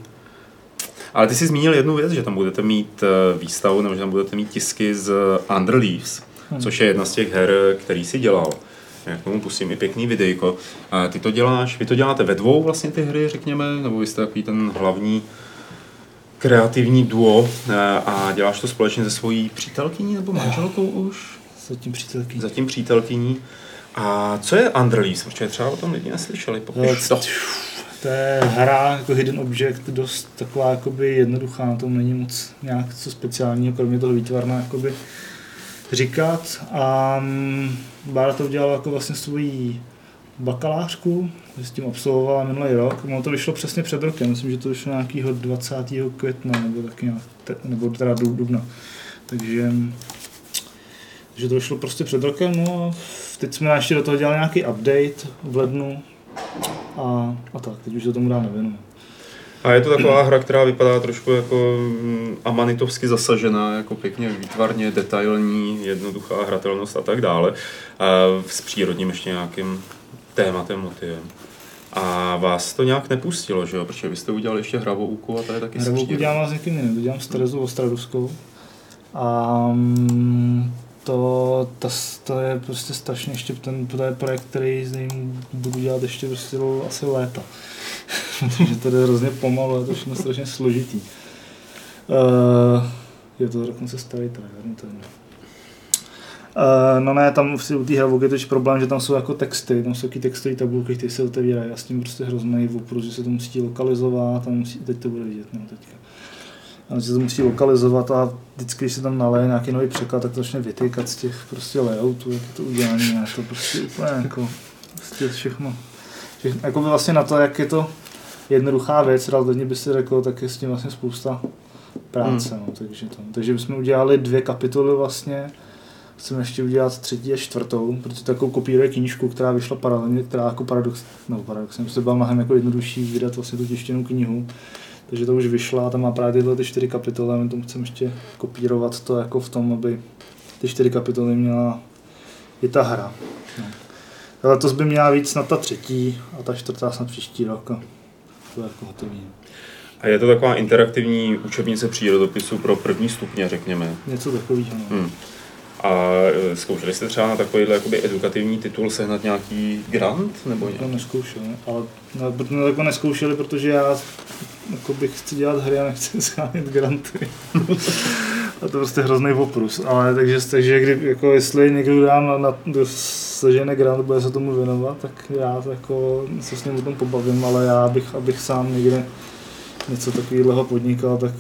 Ale ty jsi zmínil jednu věc, že tam budete mít eh, výstavu, nebo že tam budete mít tisky z Under Leaves, Hmm. což je jedna z těch her, který si dělal. Já k tomu pustím i pěkný videjko. A ty to děláš, vy to děláte ve dvou vlastně ty hry, řekněme, nebo vy jste takový ten hlavní kreativní duo eh, a děláš to společně se svojí přítelkyní nebo manželkou už? Zatím přítelkyní. Zatím přítelkyní. A co je Under Leaves? Protože třeba o tom lidi neslyšeli. Popiš to. To je hra jako Hidden Object, dost taková jakoby jednoduchá, na tom není moc nějak co speciálního, kromě toho výtvarna jakoby říkat. A mm, Bára to udělala jako vlastně svoji bakalářku, s tím absolvovala minulý rok. Ono to vyšlo přesně před rokem, myslím, že to vyšlo nějakého 20. května, nebo taky nějak, nebo teda dub- dubna. Takže, takže to vyšlo prostě před rokem, no a teď jsme ještě do toho dělali nějaký update v lednu, a, a tak, teď už se tomu dál nevěnuju. A je to taková hra, která vypadá trošku jako mm, amanitovsky zasažená, jako pěkně výtvarně, detailní, jednoduchá hratelnost a tak dále. A s přírodním ještě nějakým tématem, motivem. A vás to nějak nepustilo, že jo? Protože vy jste udělali ještě hravouku a to je taky Hravouku dělám s někým jiným, dělám s Terezou Ostradovskou. A mm, to, to, to, je prostě strašně ještě ten to je projekt, který s ním budu dělat ještě prostě asi léta. [LAUGHS] Protože to jde hrozně pomalu, je to všechno strašně složitý. Uh, je to dokonce starý trailer, to je. Uh, no ne, tam u té hravouky je problém, že tam jsou jako texty, tam jsou taky textové tabulky, které se otevírají a s tím prostě hrozný oprus, že se to musí lokalizovat a musí, teď to bude vidět, no teďka. A se to musí lokalizovat a vždycky, když se tam naleje nějaký nový překlad, tak to začne vytýkat z těch prostě layoutů, jak je to udělané to prostě úplně jako prostě všechno. všechno jako vlastně na to, jak je to jednoduchá věc, relativně by si řekl, tak je s tím vlastně spousta práce. No, takže, to, takže bychom udělali dvě kapitoly vlastně, chceme ještě udělat třetí a čtvrtou, protože takovou kopíruje knížku, která vyšla paralelně, která jako paradox, no paradoxně, prostě byla mnohem jako jednodušší vydat vlastně tu tištěnou knihu. Takže to už vyšla, tam má právě tyhle ty čtyři kapitoly a my tomu chceme ještě kopírovat to jako v tom, aby ty čtyři kapitoly měla i ta hra. No. Letos by měla víc na ta třetí a ta čtvrtá snad příští rok. A to je jako hotový. A je to taková interaktivní učebnice přírodopisu pro první stupně, řekněme. Něco takového. No. Hmm. A e, zkoušeli jste třeba na takovýhle jakoby edukativní titul sehnat nějaký grant? Nebo To nějak? neskoušeli, ale ne, proto jsme to jako neskoušeli, protože já jako bych chci dělat hry a nechci [LAUGHS] schánět granty. [LAUGHS] a to je prostě hrozný oprus. Ale takže, takže kdy, jako jestli někdo dá na, na dosažený grant, bude se tomu věnovat, tak já jako se s ním o tom pobavím, ale já bych, abych sám někde něco takového podnikal, tak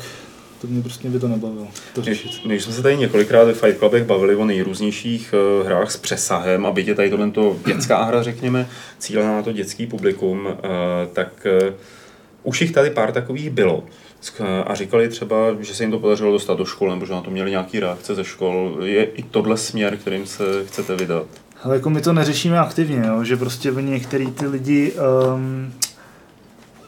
to mě prostě by to nebavilo. To řešit. My my jsme se tady několikrát ve Fight Clubech bavili o nejrůznějších eh, hrách s přesahem a byť je tady tohle to dětská hra, řekněme, cílená na to dětský publikum, eh, tak eh, už jich tady pár takových bylo. A říkali třeba, že se jim to podařilo dostat do škol, nebo že na to měli nějaké reakce ze škol. Je i tohle směr, kterým se chcete vydat? Ale jako my to neřešíme aktivně, jo? že prostě některý ty lidi, um,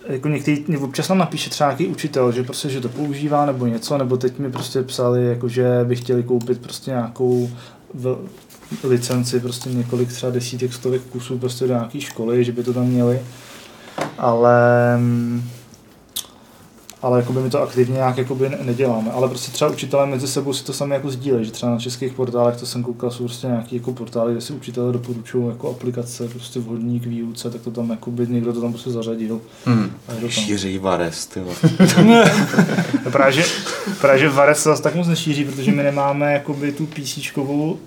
jako některý, občas nám napíše třeba nějaký učitel, že prostě, že to používá nebo něco, nebo teď mi prostě psali, jako, že by chtěli koupit prostě nějakou v, licenci, prostě několik třeba desítek, stovek kusů prostě do nějaké školy, že by to tam měli. Ale ale jakoby my to aktivně nějak jakoby ne- neděláme. Ale prostě třeba učitelé mezi sebou si to sami jako sdílejí, že třeba na českých portálech, to jsem koukal, jsou prostě nějaký jako portály, kde si učitelé doporučují jako aplikace prostě vhodný k výuce, tak to tam jakoby někdo to tam prostě zařadil. Hmm. Šíří Vares, ty [LAUGHS] Právě, že, právě, že Vares se zase tak moc nešíří, protože my nemáme jakoby tu PC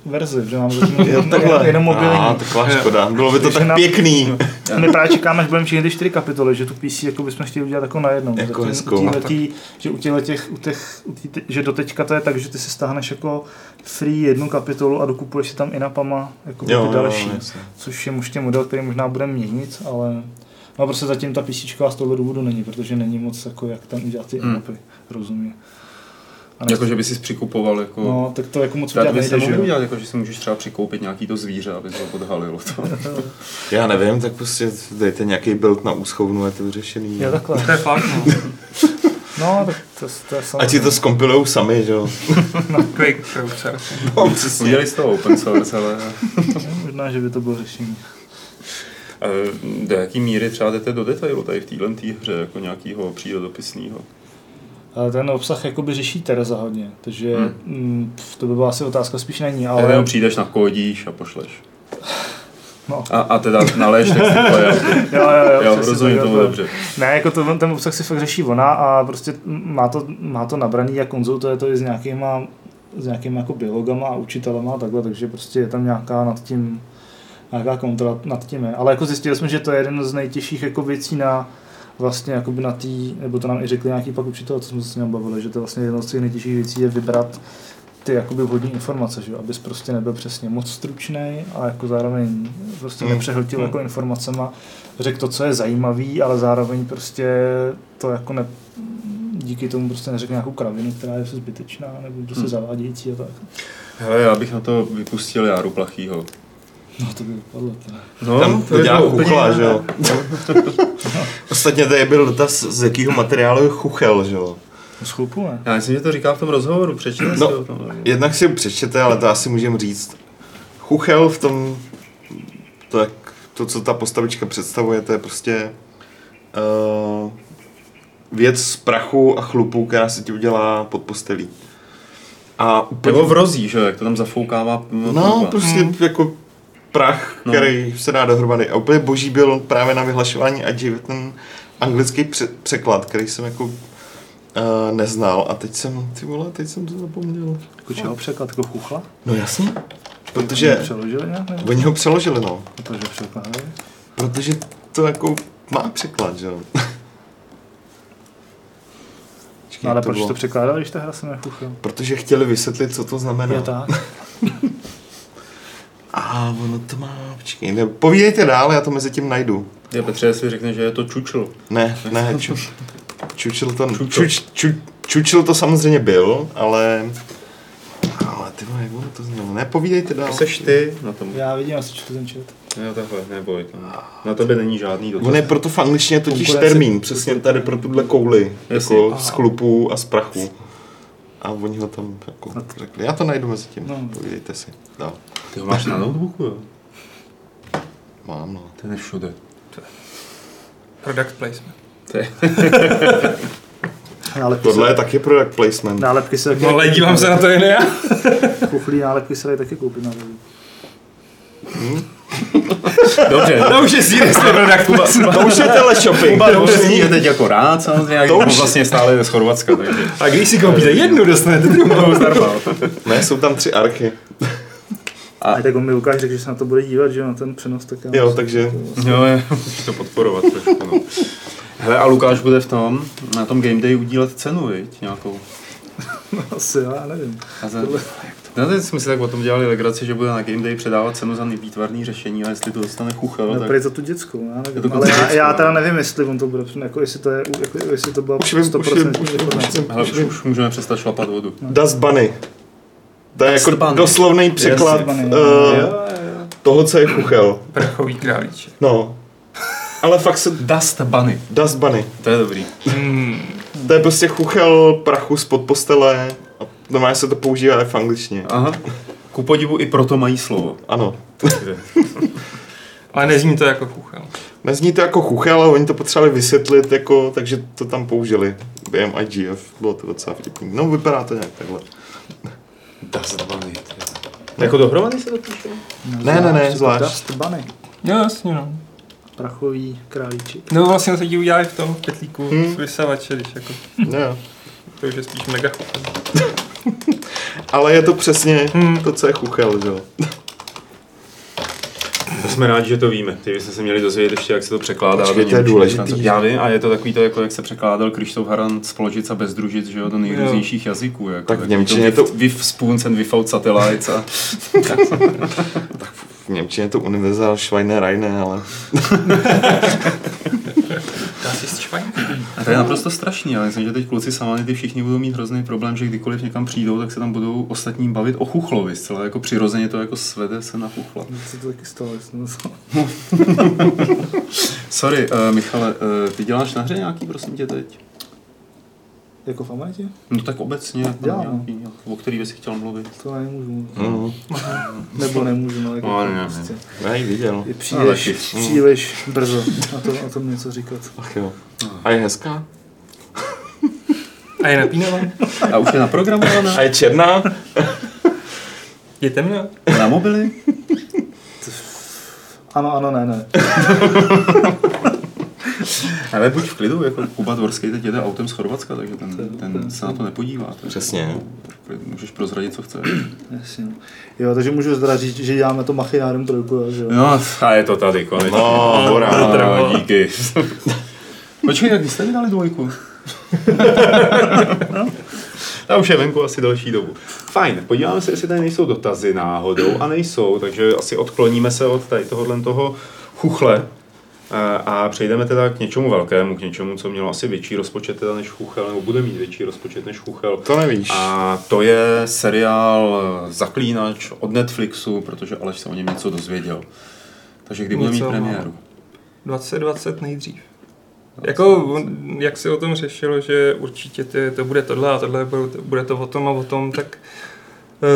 verzi, že máme zatím [LAUGHS] jenom, mobilní. A, taková škoda. Bylo by to tak pěkný. My právě čekáme, až budeme všechny ty čtyři kapitoly, že tu PC jako bychom chtěli udělat jako najednou. Jako hezkou. U týhletý, že u těch, u těch, u tý, že doteďka to je tak, že ty si stáhneš jako free jednu kapitolu a dokupuješ si tam i na pama jako Jo, ty jo, další, jasně. což je možná model, který možná bude měnit, ale no prostě zatím ta PC z tohohle důvodu není, protože není moc jako jak tam udělat ty mapy, rozumím. A ne- Jako, že by si přikupoval jako... No, tak to jako moc udělat nejde, že jo. udělat, jako, že si můžeš třeba přikoupit nějaký to zvíře, aby to odhalilo to. [LAUGHS] Já nevím, tak prostě dejte nějaký build na úschovnu, je to vyřešený. Jo, takhle. To je fakt, no. [LAUGHS] No, tak to, to je Ať si samozřejmě. to skompilujou sami, že jo. [LAUGHS] Quick browser. No, přesně. Udělali z toho open source, ale Možná, že by to bylo řešení. eh, do jaký míry třeba jdete do detailu tady v téhle tý hře, jako nějakého přírodopisného? Ale ten obsah jakoby řeší Tereza hodně, takže Hmm. hmm. to by byla asi otázka spíš není, Ale ale jenom přijdeš na kódíš a pošleš. [SIGHS] no. A, a teda naleješ texty player. [LAUGHS] jo, jo, jo, Jo, rozumím tak, tomu to- dobře. Ne, jako to, ten obsah si fakt řeší ona a prostě má to, má to nabraný, jak konzultuje to i s nějakýma, s nějakými jako biologama a učitelema a takhle, takže prostě je tam nějaká nad tím, nějaká kontrola nad tím je. Ale jako zjistili jsme, že to je jeden z nejtěžších jako věcí na vlastně jakoby na tý, nebo to nám i řekli nějaký pak učitel, co jsme se s ním bavili, že to vlastně jedno z těch nejtěžších věcí je vybrat ty jakoby vhodné informace, že abys prostě nebyl přesně moc stručný a jako zároveň prostě Hmm. nepřehltil jako informacema, řekl to, co je zajímavý, ale zároveň prostě to jako ne, díky tomu prostě neřekl nějakou kravinu, která je zbytečná nebo prostě Hmm. zavádějící a tak. Hele, já bych na to vypustil Járu Plachýho. No to by vypadlo. To. No, Tam to dělá chuchla, že jo. [LAUGHS] Ostatně tady byl dotaz, z jakého materiálu je chuchel, že jo. Z chlupu, ne? Já myslím, že to říká v tom rozhovoru, přečtěte si No, o tom. nebo- Jednak si přečtěte, ale to asi můžeme říct. Chuchel v tom, to, jak, to co ta postavička představuje, to je prostě uh, věc z prachu a chlupu, která se ti udělá pod postelí. A úplně, Nebo v rozí, že jo, jak to tam zafoukává. no, prostě jako prach, No. který se dá dohromady. A úplně boží byl právě na vyhlašování Agile ten anglický pře- překlad, který jsem jako uh, neznal. A teď jsem, ty vole, teď jsem to zapomněl. Jako čeho překlad, jako chuchla? No jasně. Protože Přeložili nějak? Nebo? oni ho přeložili, no. Protože překladali. Protože to jako má překlad, že jo. No, ale jak proč bylo? to překládali, když ta hra se jmenuje chuchla? Protože chtěli vysvětlit, co to znamená. Je tak. [LAUGHS] A ono to má, počkej, ne, povídejte dál, já to mezi tím najdu. Je Petře, jestli řekne, že je to čučl. Ne, ne, ču, čučil to, Čučo. čuč, ču, čučil to samozřejmě byl, ale, ale ty vole, jak ono to znělo, ne, povídejte dál. To seš ty na tom. Já vidím, asi čtu ten chat. Jo, takhle, neboj. Tam. Na tebe není žádný dotaz. On je proto v angličtině totiž termín, přesně tady pro tuhle kouli, Jasně. jako Aha. z chlupu a z prachu. A oni ho tam jako No. řekli, já to najdu mezi tím, No. povídejte si. Dál. Ty ho máš na notebooku, jo? Mám, no. Ten je všude. Product placement. To je. [LAUGHS] Nálepky Tohle se, je taky product placement. nálepky se taky... No ale dívám se na to jen já. Chuchlí nálepky se taky koupit na webu. Dobře, To už je seriously product placement. To už je teleshopping. Kuba to není- je teď jako rád samozřejmě, To on už- vlastně stále je z Chorvatska, takže A když si koupíte jednu, dostanete druhou zdarma. Ne, jsou tam tři archy. A tak on mi Lukáš řekl, že se na to bude dívat, že na ten přenos, tak já Jo, takže jo, je, musíš to podporovat trošku, no. Hele, a Lukáš bude v tom, na tom Game Day udílet cenu, viď, nějakou. [LAUGHS] Asi, já nevím. A za, no, teď jsme si tak o tom dělali legraci, že bude na Game Day předávat cenu za nevýtvarný řešení a jestli to dostane chuchel, No, tak... za tu dětskou, já nevím. Ale já, já no. teda nevím, jestli on to bude, jako jestli to je, jako, jestli to byla už vím, už vím, 100% už vím, už vím, Hele, už už, už můžeme přestat šlapat vodu. Dust Bunny. To je Dust jako Bunny. doslovný překlad uh, jo. toho, co je chuchel. Prchový králíček. No. Ale fakt se... Dust Bunny. Dust Bunny. To je dobrý. Hmm. To je prostě chuchel prachu spod postele. Normálně se to používá v angličtině. Aha. Ku podivu i proto mají slovo. Ano. [LAUGHS] Ale nezní to jako chuchel. Nezní to jako chuchel, ale oni to potřebovali vysvětlit, jako, takže to tam použili. během IGF, bylo to docela vtipný. No, vypadá to nějak takhle. Dust Bunny. Jako dohromady se to píše? Ne, ne, ne, Prostě zvlášť. Dust Bunny. Jo, jasně, no. Prachový králíček. No vlastně se ti udělali v tom pytlíku Hmm. vysavače, když jako, Jo. to už je spíš mega. [LAUGHS] Ale je to přesně Hmm. to, co je chuchel, že jo. To jsme rádi, že to víme. Ty byste se měli dozvědět ještě, jak se to překládá. Počkej, to je důležitý? Já vím, a je to takový to, jako jak se překládal Krištof Haran z Položic a Bezdružic, že jo, do nejrůznějších jazyků. Jako, Tak v němčině to... to- Viv spoons and without satellites a... [LAUGHS] V Němčině je to univerzál Schweinereine, ale. [LAUGHS] A to je naprosto strašný, ale myslím, že teď kluci samany ty všichni budou mít hrozný problém, že kdykoliv někam přijdou, tak se tam budou ostatní bavit o chuchlovi. Zcela jako přirozeně to jako svede se na chuchla. Co to taky stalo? [LAUGHS] Sorry, uh, Michale, uh, ty děláš na hře nějaký, prosím tě, teď? Jako v Amanitě? No tak obecně, jako Dělám, nějaký, o který bys chtěl mluvit. To nemůžu mluvit. mm, Nebo nemůžu, no. Jako No, ne, ne. prostě. já ji viděl. Je příliš, taky. příliš brzo na to, o tom něco říkat. Ach jo. A je hezká? A je napínavá? A už je naprogramovaná? A je černá? Je temná? Na mobily? Ano, ano, ne, ne. [LAUGHS] [LAUGHS] Ale buď v klidu, jako Kuba Dvorský teď jede autem z Chorvatska, takže ten, ten se na to nepodívá. takže Přesně. Můžeš prozradit, co chceš. [CLEARS THROAT] Jasně. no. Jo, takže můžu teda říct, že děláme to machinárem trojku, že jo. No a je to tady konečně. No, hurá. [LAUGHS] No, díky. [LAUGHS] Počkej, jak jste mi dali dvojku? Ta už je venku asi další dobu. Fajn, podíváme se, jestli tady nejsou dotazy náhodou. A nejsou, takže asi odkloníme se od tady tohohle toho chuchle a- a přejdeme teda k něčemu velkému, k něčemu, co mělo asi větší rozpočet teda než Chuchel, nebo bude mít větší rozpočet než Chuchel. To nevíš. A to je seriál Zaklínač od Netflixu, protože Aleš se o něm něco dozvěděl. Takže kdy bude mít premiéru? 2020 nejdřív. Jako, on- jak se o tom řešilo, že určitě ty, to bude tohle a tohle, bude to, o tom a o tom, tak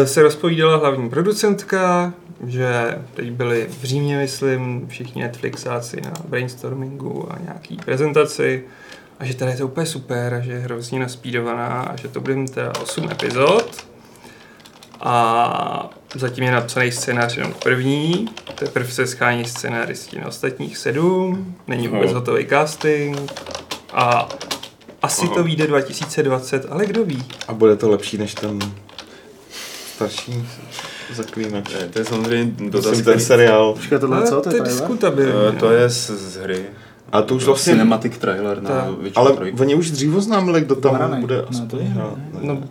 se rozpovídala hlavní producentka, že teď byli v Římě, myslím, všichni Netflixáci na brainstormingu a nějaký prezentaci a že tady je to úplně super a že je hrozně naspídovaná a že to bude mít teda 8 epizod a zatím je napsaný scénář jenom první, teprve se schání scénáristi na ostatních sedm, není vůbec Aha. hotový casting a asi Aha. to vyjde 2020, ale kdo ví. A bude to lepší než ten starší zaklínač. Ne, to je samozřejmě dotaz, Myslím, ten seriál. Počkej, tohle Ale co? To to je diskutabilní. Eh, To je z, z hry. A to už vlastně... Cinematic trailer na většinu Ale oni už dřív oznámili, kdo tam Hranej. bude Ne, aspoň to je hrát. No,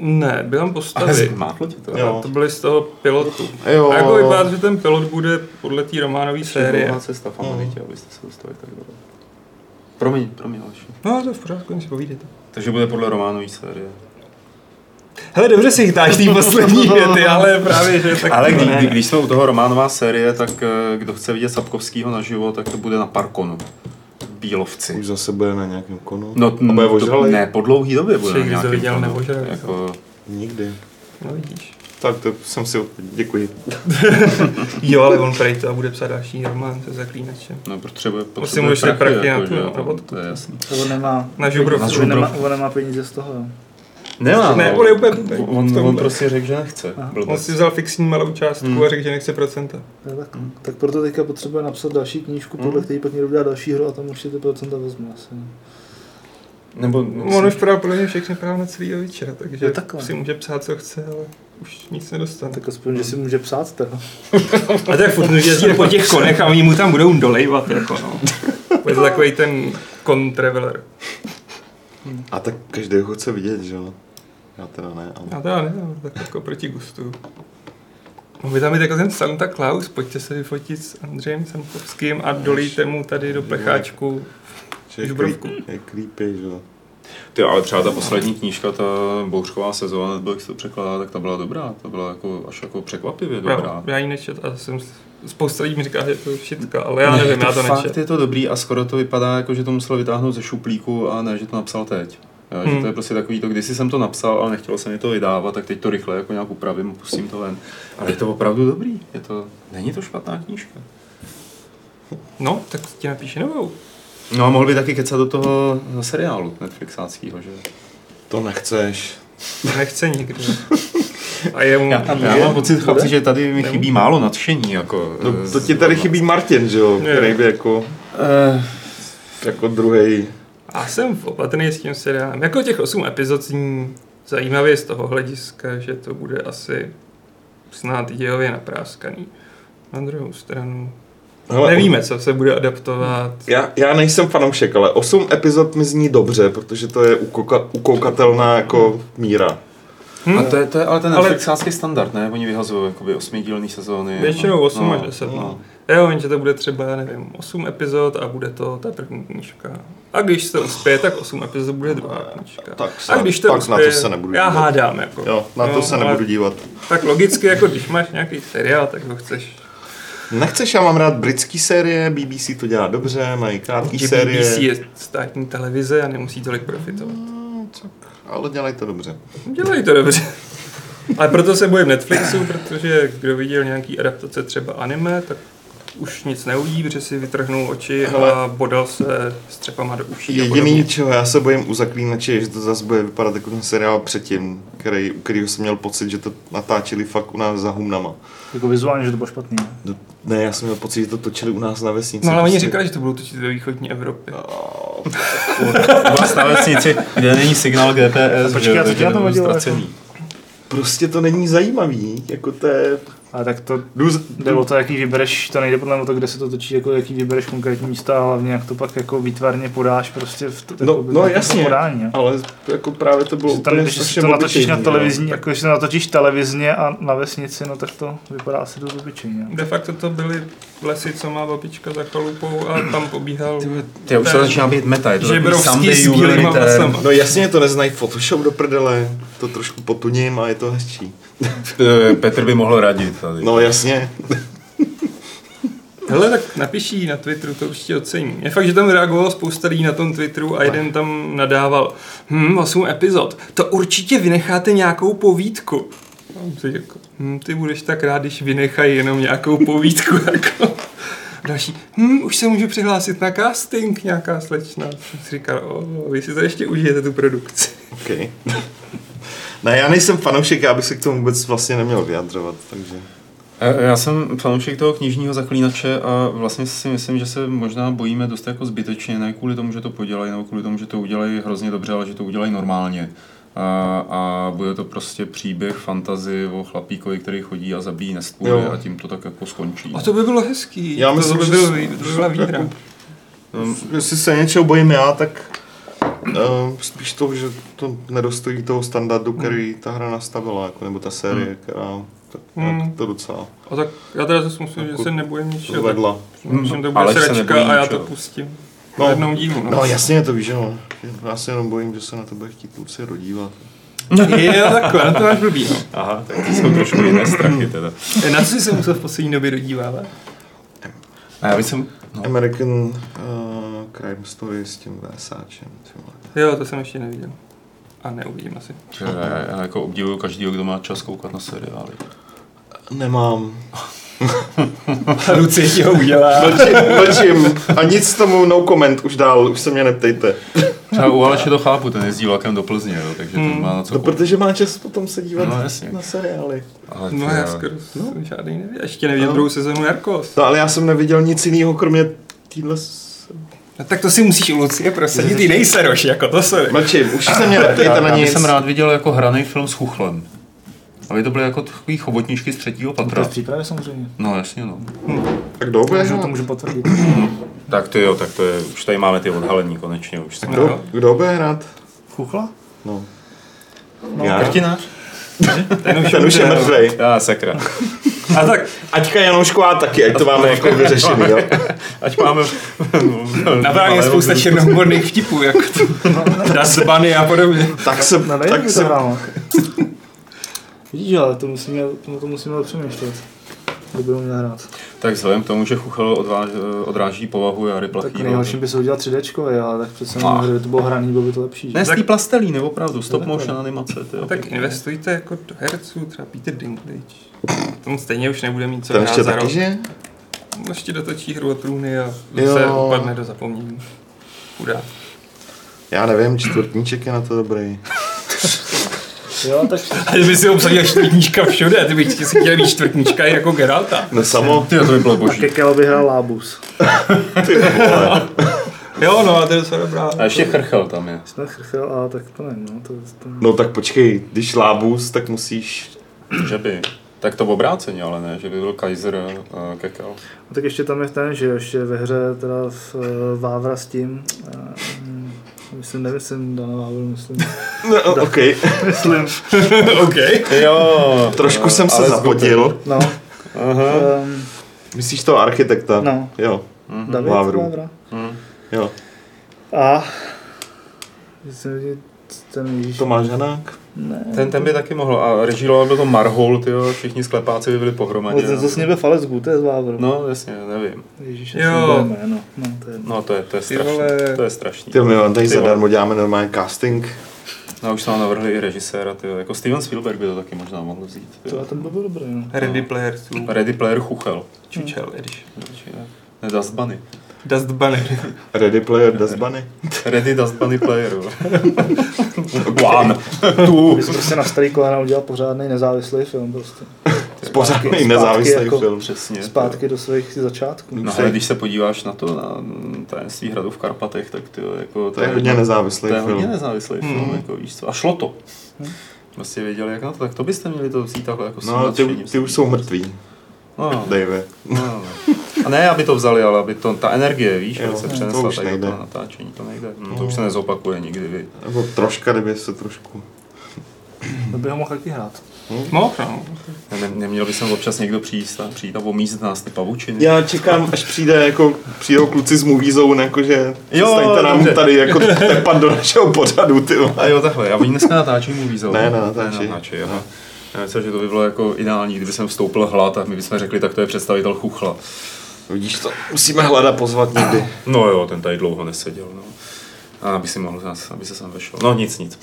ne, byly tam [LAUGHS] Ale postavy. tě to? Jo. To byly z toho pilotu. Jo. A jako vypadá, že ten pilot bude podle té románové série. Cesta v Amanitě, abyste se dostali tak dole. Promiň, promiň, Aleši. No, to je v pořádku, jen si povídejte. Takže bude podle románové série. Hele, dobře si chytáš ty poslední [LAUGHS] věty, ale právě, že tak... Ale kdy, když jsme u toho románová série, tak eh, kdo chce vidět Sapkovskýho naživo, tak to bude na Parkonu. Bílovci. Už zase bude na nějakém konu. No, A bude to, ožralej? ne, po dlouhý době bude Všech, na nějakém viděl, konu. Jako, Nikdy. No vidíš. Tak to jsem si... Děkuji. [LAUGHS] Jo, ale on prej to a bude psát další román se zaklínačem. no, potřebuje, potřebuje mu ještě prachy na tu robotku. to je jasný. To on nemá, Na žubrovku. on nemá, on nemá peníze z toho, jo. Nemá, Ne, on je úplně blbej. on, on prostě řekl, že nechce. Blbec. On si vzal fixní malou částku Hmm. a řekl, že nechce procenta. Je tak, no. tak proto teďka potřebuje napsat další knížku, podle Hmm. který pak někdo udělá další hru a tam už si ty procenta vezme asi. no. Nebo, On už podal podle mě všechny práva na celý večer, takže Jo, takhle. si může psát, co chce, ale už nic nedostane. Tak aspoň, že si může psát teda. A tak furt jezdí po těch konech a oni mu tam budou dolejvat, jako no. Je to takový ten kon traveler. A tak každý ho chce vidět, že jo? Já teda ne, ale... Já teda ne, ale tak jako proti gustu. No, vy tam je jako ten Santa Claus, pojďte se vyfotit s Andřejem Samkovským a dolejte mu tady do plecháčku. Žubrovku. je creepy, že jo? Ty, ale třeba ta poslední knížka, ta bouřková sezóna, nebo jak se to překládá, tak ta byla dobrá. Ta byla jako, až jako překvapivě dobrá. Já, já ji nečet a jsem, spousta lidí mi říká, že je to šitka, ale já nevím, já to fakt nečet. je to dobrý a skoro to vypadá jako, že to musel vytáhnout ze šuplíku a ne, že to napsal teď. Jo, že Hmm. to je prostě takový to, kdysi jsem to napsal, ale nechtělo se mi to vydávat, tak teď to rychle jako nějak upravím, pustím to ven. Ale je to opravdu dobrý. Je to, není to špatná knížka. No, tak ti napíše novou. No a mohl by taky kecat do toho seriálu Netflixáckého, že? To nechceš. Nechce nikdo. [LAUGHS] A je mu... Já, já mám pocit, chlapci, že tady mi chybí málo nadšení. Jako, No, eh, to ti tady chybí Martin, že jo? Který by jako, Eh, jako druhý. A jsem opatrný s tím seriálem. Jako těch 8 epizod zní zajímavě z toho hlediska, že to bude asi snad dějově napráskaný. Na druhou stranu Hele, nevíme, co se bude adaptovat. Já, já nejsem fanoušek, ale 8 epizod mi zní dobře, protože to je ukouka, ukoukatelná jako míra. Hm? A to je, to je ale ten Ale- standard, ne? Oni vyhazují jakoby osmidílný sezóny. Většinou 8 no, až 10. No. No. Jo, jenže to bude třeba, já nevím, 8 epizod a bude to ta první knížka. A když se uspěje, tak 8 epizod bude druhá knížka. Tak se- a když to tak na uspěje, to se nebudu já dívat. hádám, jako. Jo, na to se nebudu dívat. Tak logicky, jako když máš nějaký seriál, tak ho chceš. Nechceš, já mám rád britský série, BBC to dělá dobře, mají krátké série. BBC je státní televize a nemusí tolik profitovat. No, tak, ale dělají to dobře. Dělají to dobře. Ale proto se bojím Netflixu, protože kdo viděl nějaký adaptace třeba anime, tak už nic neuvidí, protože si vytrhnul oči Hele. a bodal se střepama do uší. Jediný, čeho já se bojím u zaklínače, je, že to zase bude vypadat jako ten seriál předtím, který, u kterého jsem měl pocit, že to natáčeli fakt u nás za humnama. Jako vizuálně, že to bylo špatný. ne? No, Ne, já jsem měl pocit, že to točili u nás na vesnici. No ale oni Prostě- říkali, že to budou točit ve východní Evropě. Oh, [LAUGHS] U vás na vesnici, kde není signál GPS, Počkej, a co tě na nebudu vadilo, jako? Prostě to není zajímavý, jako to je... Ale tak to jde o to, jaký vybereš, to nejde podle mě o to, kde se to točí, jako jaký vybereš konkrétní místa, a hlavně jak to pak jako výtvarně podáš prostě v to, No, jako, no tom jasně, podání. jo. ale jako právě to bylo úplně když strašně to natočíš na obyčejný, televizní, jo. jako když si to natočíš televizně a na vesnici, no tak to vypadá asi dost obyčejně. De facto to byly lesy, co má babička za chalupou a tam pobíhal. Ty už to začíná být meta, je to Sunday s. No jasně, to neznají Photoshop do prdele, to trošku potuním a je to hezčí. Petr by mohl radit tady. No jasně. [LAUGHS] Hele, tak napiší na Twitteru, to určitě ocení. Je fakt, že tam reagovalo spousta lidí na tom Twitteru a jeden tam nadával, hm, 8 epizod, to určitě vynecháte nějakou povídku. Si jako, hm, ty budeš tak rád, když vynechají jenom nějakou povídku. [LAUGHS] Jako. Další, hm, už se můžu přihlásit na casting, nějaká slečna. Jsem si říkal, o, vy si to ještě užijete tu produkci. Okay. [LAUGHS] ne, já nejsem fanoušek, já bych se k tomu vůbec vlastně neměl vyjadřovat, takže... Já jsem fanoušek toho knižního zaklínače a vlastně si myslím, že se možná bojíme dost jako zbytečně, ne kvůli tomu, že to podělají, nebo kvůli tomu, že to udělají hrozně dobře, ale že to udělají normálně. A, a bude to prostě příběh fantazy o chlapíkovi, který chodí a zabíjí nestvůry Jo. a tím to tak jako skončí. A to by bylo hezký. Já myslím, to by, že byl, by byla výhra. No, Jestli se něčeho bojím já, tak uh, spíš to, že to nedostojí toho standardu, který ta hra nastavila, jako, nebo ta série, která tak, Hmm. to docela A tak já teda zase musím, že Jako se nebojím ničeho. zvedla. Myslím, to bude Aleš se sračka a já to pustím. No. No. jednou dílu. No jasně, to víš, že no. Já se jenom bojím, že se na to bude chtít kluci rodívat. [LAUGHS] Je takhle, na to máš blbý. No. Aha, tak to jsou trošku jiné strachy teda. E, Na co jsi se musel v poslední době dodívávat? A já bych jsem, no, American uh, Crime Story s tím VSáčem. Jo, to jsem ještě neviděl. A neuvidím asi. já, já jako obdivuju každýho, kdo má čas koukat na seriály. Nemám. [LAUGHS] Lucie ti ho udělá. Mlčím, mlčím. A nic tomu no comment už dál, už se mě neptejte. Třeba u Aleše to chápu, ten jezdí vlakem do Plzně, jo, takže ten Hmm. má na co No, protože má čas potom se dívat No, jasně. na seriály. Ale No to já já- skoro no. žádný neviděl. Ještě neviděl druhou sezonu Narcos. No ale já jsem neviděl nic jiného, kromě týhle... No, tak to si musíš u Lucie prosadit, ty nejseroš, jako to sorry. Mlčím, už se mě neptejte já, na já nic. jsem rád viděl jako hraný film s chuchlem. Aby to byly jako takový chobotničky z třetího To je patra. v přípravě samozřejmě. No jasně no. Tak kdo bude Můžu, to můžu potvrdit. Tak to jo, tak to je, už tady máme ty odhalení konečně. Už se... Kdo, kdo bude hrát? Chuchla? No. No, Já? Krtinář? Ten [LAUGHS] už, Ten už je mrtvej. Já sakra. A tak Aťka Janoušková taky, ať to máme jako vyřešený, jo? [LAUGHS] Ať máme... nabrání je spousta černohumorných vtipů, jako to. Das Bunny a podobně. Tak se, No, nevím, tak se. Vidíš, ale to musíme, to, to musíme přemýšlet. Kdo měl hrát. Tak vzhledem k tomu, že Chuchel odváž, odráží povahu Jary Tak Plachý. nejhorším by se udělal 3D, ale tak přece Ah. jenom, kdyby to bylo hraný, bylo by to lepší. Že? Ne, z té plastelíny, opravdu, stop motion animace. Tyjo. Tak investujte jako do herců, třeba Peter Dinklage. Tomu stejně už nebude mít co hrát ještě za taky, rok. že? Ještě dotočí hru o trůny a Jo. se upadne do zapomnění. Chudá. Já nevím, čtvrtníček je na to dobrý. Jo, tak A kdyby si obsadil čtvrtníčka všude, ty bych si chtěl být čtvrtníčka i jako Geralta. No samo, Ty, to by bylo a boží. Kekel by hrál Lábus. ty vole. Jo, no, a to je docela dobrá. A ještě chrchel tam je. Jsme chrchel, a tak to nevím, no, to, to... No tak počkej, když lábus, tak musíš... Že by. Tak to v obráceně, ale ne, že by byl Kaiser uh, Kekel. A tak ještě tam je ten, že ještě ve hře teda v uh, Vávra s tím, uh, myslím, nemyslím Dana Vávru, myslím, No, OK. [LAUGHS] myslím, [LAUGHS] OK. Jo. Trošku jsem se zapodil. no, Aha. um, Myslíš toho architekta? no, Jo, David Vávru. Vávra. Hm. jo. A, myslím, že ten Ježíš, Tomáš Hanák? ne, Ten, ten by taky mohl. A režíroval by to Marhol, tyjo, všichni sklepáci by byli pohromadě. no, ten zase byl Falesgu, to je z Vávru. No, jasně, nevím. Ježíš, Jo. jo. jméno, no, to je, No, to je, to je Ty strašný. vole. To je strašný. Ty my vám tady Ty zadarmo děláme normálně casting. No, už jsme navrhli i režiséra, tyjo. Jako Steven Spielberg by to taky možná mohl vzít. to, tyjo. ten by byl dobrý, no. Ready Player 2. Ready Player Chuchel. Čučel, ediš. Ne, Dust Bunny. Dust Bunny. Ready Player Dust Bunny. [LAUGHS] Ready Dust Bunny Player. jo. One. Tu. By si prostě na starý kolena udělal pořádný nezávislý film prostě. Pořádný Zpátky nezávislý jako- film. Přesně. Zpátky do svých začátků. No ale když se podíváš na to, na tajemství hradu v Karpatech, tak ty, jako, To je hodně nezávislý to je hodně film. nezávislý Hmm. film, jako víš co. A šlo to. Vlastně věděli, jak na to, tak to byste měli to vzít takhle jako No, ty, ty už jsou mrtví, No, Dave. no, no. [LAUGHS] A ne, aby to vzali, ale aby to, ta energie, víš, Jo, se to přenesla už tady do nejde. natáčení, to nejde. No, to už se nezopakuje nikdy, vy. Nebo troška, kdyby se trošku... To by ho mohl taky hrát. Mohl, no. Ne, neměl by sem občas někdo přijít a přijít a omízet nás ty pavučiny. Já čekám, až přijde jako, přijdou kluci z Movie Zone, jakože Jo, staňte nám dobře. tady jako tepat do našeho pořadu, ty A jo, takhle. A oni dneska natáčí movie zone. Ne, nenatáčí. Ne, natáčí, jo. Já myslím, že to by bylo jako ideální, kdyby jsem vstoupil hlad a my bychom řekli, tak to je představitel Chuchla. Vidíš to, musíme hledat pozvat někdy. No jo, ten tady dlouho neseděl. No. A aby si mohl aby se sám vešel. No nic, nic.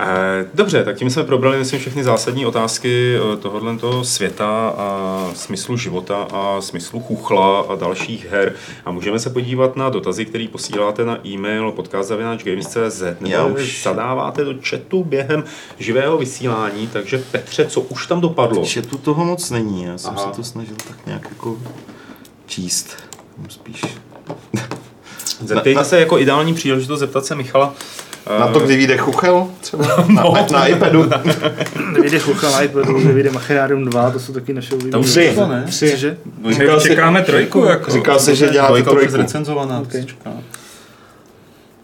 Eh, dobře, tak tím jsme probrali, myslím, všechny zásadní otázky eh, tohohle toho světa a smyslu života a smyslu chuchla a dalších her. A můžeme se podívat na dotazy, které posíláte na e-mail podcast.games.cz Já nebo už- zadáváte do chatu během živého vysílání. Takže Petře, co už tam dopadlo? Že tu toho moc není, já jsem Aha. se to snažil tak nějak jako číst. Spíš. [LAUGHS] Zeptejte Na- se jako ideální příležitost zeptat se Michala. Na to, eh, kdy vyjde Chuchel třeba? [LAUGHS] Na, na iPadu. [LAUGHS] Nevyjde Chucha na iPadu, nevyjde Machinarium 2, to jsou taky naše oblíbené. To už Tři. ne? Tři. Cože? Říkal jsi- Čekáme trojku, jako. Říkal jsi, že děláte je trojku. zrecenzovaná, to Okay. se.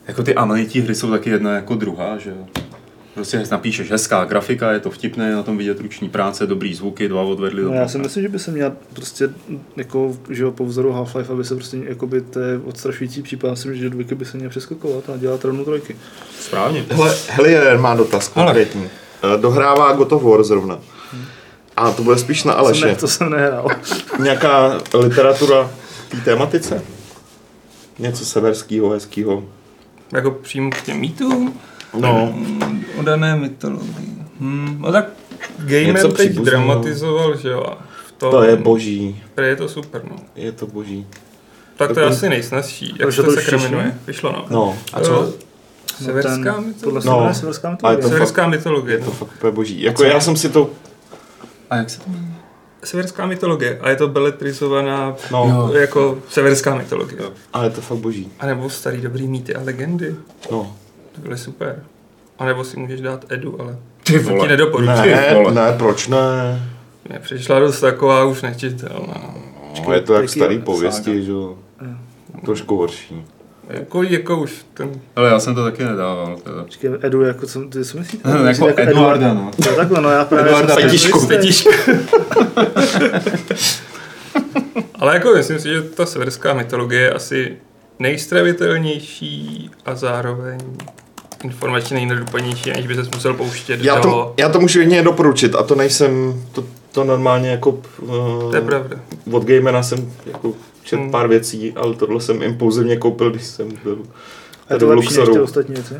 Jako ty amenití hry jsou taky jedna jako druhá, že jo. Prostě napíšeš hezká grafika, je to vtipné, na tom vidět ruční práce, dobrý zvuky, dva odvedli No, já si myslím, že by se měl prostě jako, že jo, po vzoru Half-Life, aby se prostě, jakoby, to je odstrašující případ, myslím, že dvojky by se měl přeskakovat a dělat rovnou trojky. Správně. Hele, Helier má dotaz konkrétní. Eh, Dohrává God of War zrovna. A to bude spíš na To, jsem Aleše. ne, to jsem nehrál. [LAUGHS] Nějaká literatura té tématice? Něco severského, hezkého. Jako přímo k těm mýtům. No, O dané mytologii. Hmm, no tak Gamer Něco teď dramatizoval, že jo. tom, to je boží. Je to super, no. Je to boží. Tak to je asi nejsnazší. Jak se to to sakra vyšlo? jmenuje? Vyšlo, no. No, A co? Severská ten, mytologie. No. no, severská mytologie. to Severská mytologie. je to no. fakt úplně boží. Jako já jsem si to... A jak se to jmenuje? Severská mytologie. A je to beletrizovaná No, jako severská mytologie. Ale je to fakt boží. A nebo starý dobrý mýty a legendy. No. To byly super. A nebo si můžeš dát Edu, ale Ty to ti vole. nedoporučuji. Ne, vole. ne, proč ne? Mně přišla dost taková už nečitelná. No, je to jak starý je pověsti, že jo. Trošku horší. Jako, jako už ten... Ale já jsem to taky nedával. Teda. Počkej, Edu, jako co, ty co myslíte? No, Myslíte jako Eduarda, no. Jo, takhle, no já právě Eduarda jsem jistý. Petičku. [LAUGHS] Ale jako myslím si, že ta severská mytologie je asi nejstravitelnější a zároveň informačně nejnedoplnější, než by se musel pouštět Já do... to, já to můžu jedině doporučit a to nejsem, to, to normálně jako uh, To je pravda. od gamera jsem jako čet Hmm. pár věcí, ale tohle jsem impulzivně koupil, když jsem byl A je to lepší než ty Luxoru. ostatní věci?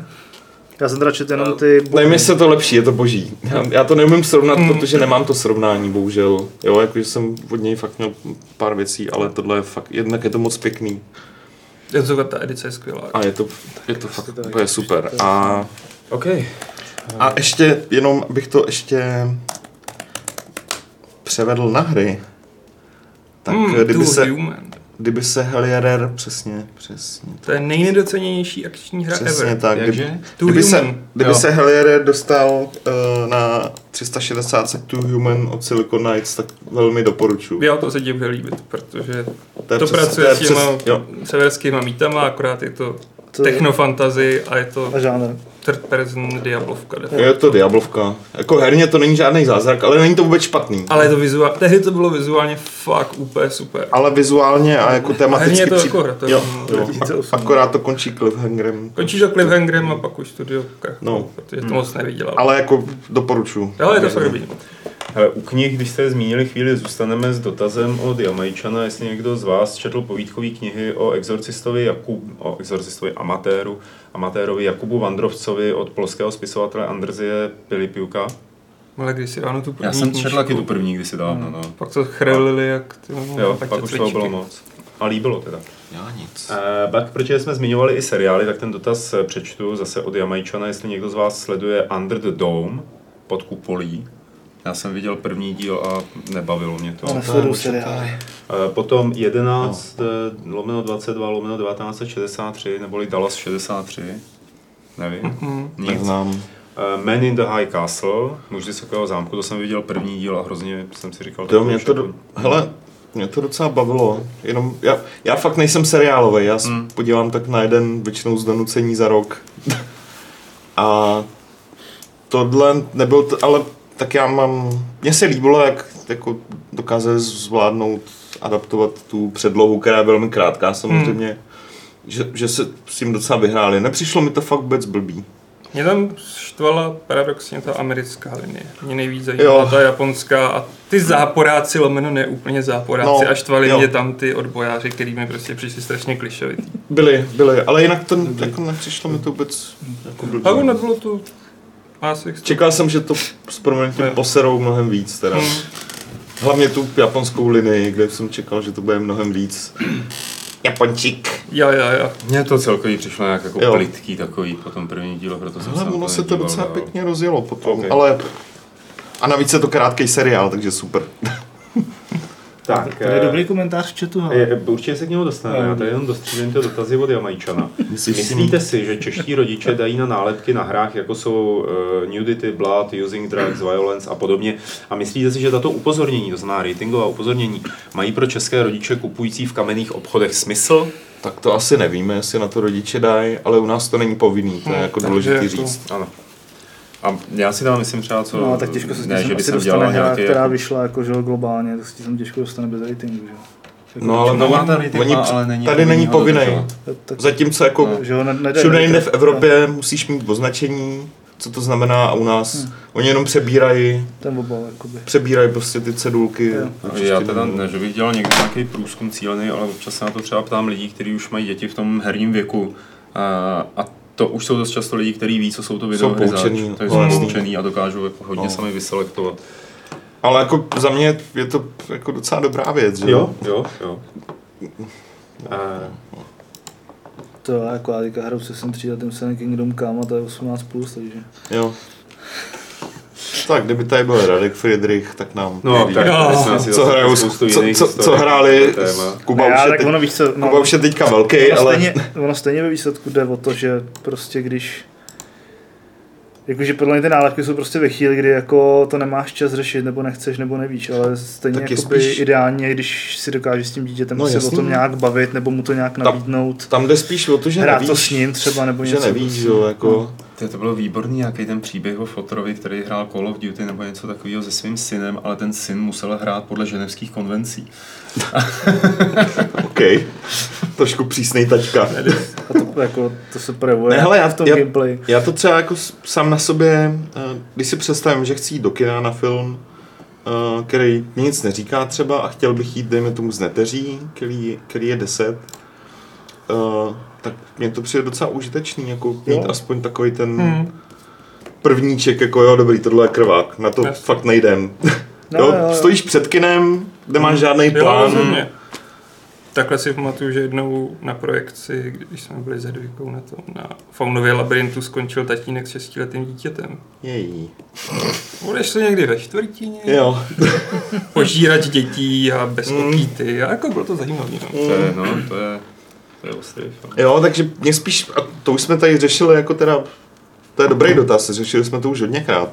Já jsem teda četl jenom ty... Nevím, jestli je to lepší, je to boží. Já, já to neumím srovnat, Hmm. protože nemám to srovnání, bohužel. Jo, jakože jsem od něj fakt měl pár věcí, ale tohle je fakt, jednak je to moc pěkný. Je to, ta edice je skvělá. A je to, je to fakt to úplně super. A, OK. a ještě, jenom bych to ještě převedl na hry. Tak Hmm, kdyby, se, Human. Kdyby se Helierer, přesně, přesně, To je nejnedocenější akční hra přesně ever. tak. Kdyby, Jakže? Too kdyby, se, kdyby Jo. se Helierer dostal uh, na 360 se Too Human od Silicon Knights, tak velmi doporučuji. Já to se ti bude líbit, protože To, to přes- pracuje to s těma přes- jo. severskýma mítama, akorát je to To- technofantazy a je to A žánr. Third person diablovka. de facto. Je to Diablovka. Jako herně to není žádný zázrak, ale není to vůbec špatný. Ale je to vizuál, tehdy to bylo vizuálně fakt úplně super. Ale vizuálně a jako A herně tematicky... je to při- jako hra, to jo, to je jo. 2008. Akorát to končí cliffhangerem. Končí to cliffhangerem a pak už studio krachlo, No. protože to moc nevydělal. Ale jako doporučuji. Jo, je to fakt dobrý. U knih, když jste je zmínili chvíli, zůstaneme s dotazem od Jamajčana, jestli někdo z vás četl povídkové knihy o exorcistovi Jakub, o exorcistovi amatéru, amatérovi Jakubu Vandrovcovi od polského spisovatele Andrzeje Pilipiuka. Ale když si ráno tu první Já jsem četl taky tu první kdysi dávno, no. Pak to chrlili jak ty Jo, pak už toho bylo moc. A líbilo teda. Já nic. Eh, pak, protože jsme zmiňovali i seriály, tak ten dotaz eh, přečtu zase od Jamajčana, jestli někdo z vás sleduje Under the Dome pod kupolí. Já jsem viděl první díl a nebavilo mě to. A nesleduju seriály. Eh, Potom 11 no. lomeno 22 lomeno 1963, neboli Dallas 63. Nevím. Mhm. Nic. Neznám. Eh, Man in the High Castle, muž z vysokého zámku, to jsem viděl první díl a hrozně jsem si říkal, To mě to, jako- do... hele, mě to docela bavilo. Jenom, já, já fakt nejsem seriálový, já se Hmm. podívám tak na jeden většinou z donucení za rok. [LAUGHS] A tohle nebyl, t- ale tak já mám, mně se líbilo, jak jako dokázali zvládnout, adaptovat tu předlohu, která je velmi krátká samozřejmě, Hmm. že, že se s tím docela vyhráli. Nepřišlo mi to fakt vůbec blbý. Mě tam štvala paradoxně ta americká linie. Mě nejvíc zajímala Jo. ta japonská a ty záporáci, lomeno ne úplně záporáci, No, a štvali jo. mě tam ty odbojáři, který mi prostě přišli strašně klišovitý. Byli, byli, ale jinak to jako nepřišlo mi to vůbec jako blbý. Ale nebylo to Čekal jsem, že to s proměnitím poserou mnohem víc teda. Hmm. Hlavně tu japonskou linii, kde jsem čekal, že to bude mnohem víc. Japončík. Jo, jo, jo. Mně to celkový přišlo nějak jako Jo. plitký takový po tom první díle, proto jsem Ale ono se to docela dál. pěkně rozjelo potom, Ok. ale... A navíc je to krátký seriál, takže super. Tak, To je eh, dobrý komentář v chatu, hele. je- Určitě se k němu dostaneme, No. já tady jenom dostřílím ty dotazy od Jamajčana. [LAUGHS] Myslíte si, že čeští rodiče dají na nálepky na hrách, jako jsou uh, nudity, blood, using drugs, violence a podobně? A myslíte si, že tato upozornění, to znamená ratingová upozornění, mají pro české rodiče kupující v kamenných obchodech smysl? Tak to asi nevíme, jestli na to rodiče dají, ale u nás to není povinný, to je Hmm, jako jako- říct. Ano. A já si tam myslím třeba, co... No, tak těžko se s ne, tím že by jsem dělal dostane hra, nějaký... která jako- vyšla jako, že globálně, to se tím těžko dostane bez ratingu, že. Jako, No ale No, má ten rating, oni, má, ale není tady není povinný Zatímco jako No. že ho ne, všude jinde v. Evropě musíš mít označení, co to znamená a u nás Hmm. oni jenom přebírají, Ten obal, jakoby. přebírají prostě ty cedulky. Jo. Určitě Já teda, ne, že bych dělal někdy nějaký průzkum cílený, ale občas se na to třeba ptám lidí, kteří už mají děti v tom herním věku. A, a to už jsou dost často lidi, kteří ví, co jsou to videohry zač, poučený, takže no, jsou poučený a dokážou jako hodně No. sami vyselektovat. Ale jako za mě je to jako docela dobrá věc, že Jo, jo, jo. A, To já jako já teďka hraju se jsem tříletým Sun Kingdom Come a to je 18+, plus, takže. Jo. Tak, kdyby tady byl Radek Friedrich, tak nám no, neví, tak si co, hrajou, co, co, co hráli. Kuba, Ne, už je tak teď, ono víš co, no, Kuba už je teďka velký, ono, ale stejně, ono stejně ve výsledku jde o to, že prostě když Jakože podle mě ty nálepky jsou prostě ve chvíli, kdy jako to nemáš čas řešit, nebo nechceš, nebo nevíš, ale stejně Tak jakoby spíš- ideálně, když si dokážeš s tím dítětem No, no, se o jasný. tom nějak bavit, nebo mu to nějak Tam- nabídnout, tam jde spíš o to, že hrát nevíš, to s ním třeba, nebo že něco. nevíš, prostě. jo, jako, To, to bylo výborný, nějaký ten příběh o Fotorovi, který hrál Call of Duty nebo něco takového se svým synem, ale ten syn musel hrát podle ženevských konvencí. OK, trošku přísnej tačka. A to, jako, to se projevuje Ne, hele, já- v tom já- gameplay. Já to třeba jako sám na sobě, eh, když si představím, že chci jít do kina na film, eh, který mi nic neříká třeba a chtěl bych jít, dejme tomu, z neteří, který, který je 10, eh, tak mně to přijde docela užitečný, jako mít Jo. aspoň takový ten Hmm. prvníček, jako jo, dobrý, tohle je krvák, na to Jasně. fakt nejdem. [LAUGHS] No, jo, jo, jo. stojíš před kinem, nemáš žádný Jo, plán, rozhodně. takhle si pamatuju, že jednou na projekci, když jsme byli za dvojkou na tom, na Faunově labirintu skončil tatínek s šestiletým dítětem. Její. Budeš to někdy ve čtvrtině, Jo. [LAUGHS] požírat dětí a bez okýty. A jako bylo to zajímavé. No. To je, no, to je, Jo, takže mě spíš, a to už jsme tady řešili jako teda, to je dobrý dotaz, řešili jsme to už hodněkrát.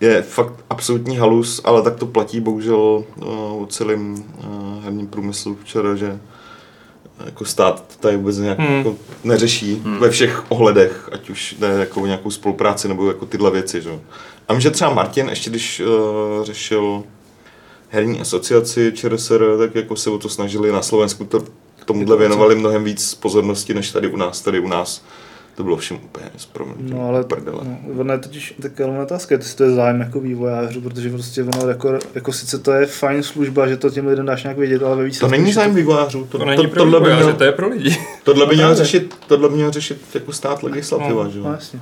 Je fakt absolutní halus, ale tak to platí bohužel uh, o celém uh, herním průmyslu včera, že jako stát tady vůbec nějak Hmm. jako neřeší ve všech ohledech, ať už jde jako o nějakou spolupráci nebo jako tyhle věci. Že? A vím, že třeba Martin, ještě když uh, řešil herní asociaci ČRSR, tak jako se o to snažili na Slovensku, to, tomuhle věnovali mnohem víc pozornosti, než tady u nás. Tady u nás to bylo všem úplně s proměnutím No ale prdele. no, ono je totiž tak ale otázka, jestli to je zájem jako vývojářů, protože prostě ono jako, jako sice to je fajn služba, že to těm lidem dáš nějak vědět, ale ve To výsledku... není zájem vývojářů, to, To není to, pro tohle, by měl, to je pro lidi. tohle, by No měl řešit, tohle by měl řešit jako stát legislativa, No, že No jo? jasně.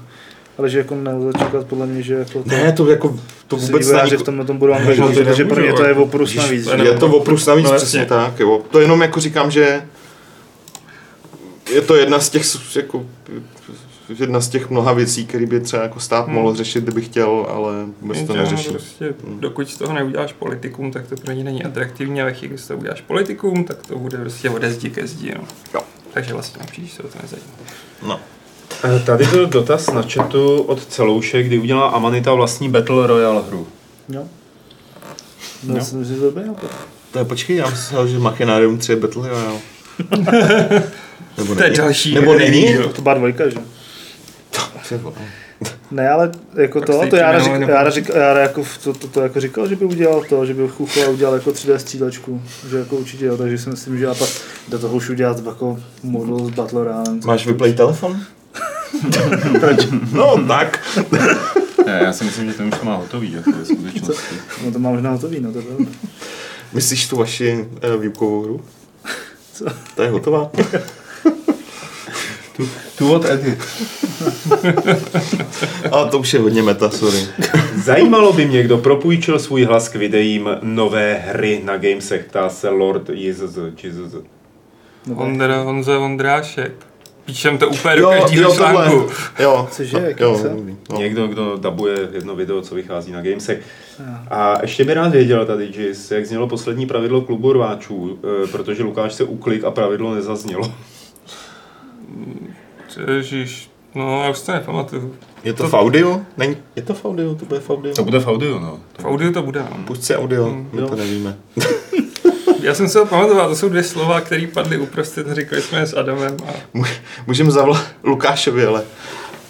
Ale že jako nelze čekat podle mě, že jako to, Ne, to jako, to že vůbec není, v tomhle tom budou angažovat, to protože pro mě to je jako, oprus navíc. je že? je to oprus navíc, No, jasně. přesně tak, jo. To jenom jako říkám, že je to jedna z těch, jako, jedna z těch mnoha věcí, které by třeba jako stát Hmm. mohl řešit, kdyby chtěl, ale vůbec to neřeší. Prostě, dokud z toho neuděláš politikum, tak to pro ně není atraktivní a ve chvíli, z toho uděláš politikum, tak to bude prostě ode zdi ke zdi. No. Jo. Takže vlastně příliš se o to nezajímá. No. Eh, Tady byl dotaz na chatu od Celouše, kdy udělala Amanita vlastní Battle Royale hru. Jo. No, já si myslím, [LAUGHS] že to. To je, počkej, já myslel, že Machinarium 3 je Battle Royale. Nebo To je další Nebo není? To byla dvojka, že? Ne, ale jako Tak to, to Jára, jmenovali řík, Jára, řík, Jára jako to, to, to, jako říkal, že by udělal to, že by Chuchla udělal jako 3D střílečku, že jako určitě jo, takže si myslím, že a pak do toho už udělat jako modul s Battle Royale. Máš vyplej telefon? [LAUGHS] no, tak. Ne, já si myslím, že to už má hotový, jako ve skutečnosti. No to má možná hotový, no to je pravda. Myslíš tu vaši uh, výukovou hru? Co? To je hotová? Tu, tu od Edy. Ale to už je hodně meta, sorry. Zajímalo by mě, kdo propůjčil svůj hlas k videím nové hry na Gamesech, ptá se Lord. JZZ. No, Ondra, Honza Vondrášek. Píšem to úplně do Jo, každého jo, tohle. článku. Jo, Cože, jo, dobrý, no. Někdo, kdo dabuje jedno video, co vychází na Gamesech. Jo. A ještě by rád věděl tady, Jis, jak znělo poslední pravidlo klubu rváčů, eh, protože Lukáš se uklik a pravidlo nezaznělo. Ježíš, no já už to nepamatuju. Je to To- v audio? Není, je to v audio? To bude v audio? To bude v audio, no. V audiu to bude, no. Pusť si audio, Mm, my jo. to nevíme. [LAUGHS] Já jsem se ho pamatoval, to jsou dvě slova, které padly uprostřed, říkali jsme je s Adamem a, Můžeme zavolat Lukášovi, ale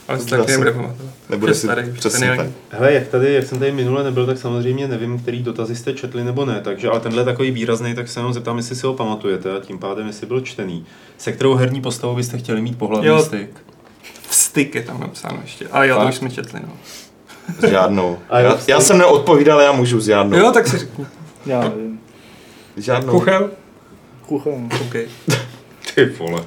a To taky nebude pamatovat. nebude si starý, přesně tak. Hele, jak tady, jak jsem tady minule nebyl, tak samozřejmě nevím, který dotazy jste četli nebo ne, takže ale tenhle takový výrazný, tak se jenom zeptám, jestli si ho pamatujete a tím pádem, jestli byl čtený. Se kterou herní postavou byste chtěli mít pohlavní Jo. styk? Vstyk je tam napsáno ještě. A jo, to už jsme četli, no. S žádnou. Já, já jsem neodpovídal, já můžu s žádnou. Jo, tak si řekni. Já nevím. Žádnou. Kuchel? Kucha, no. OK. [LAUGHS] Ty vole.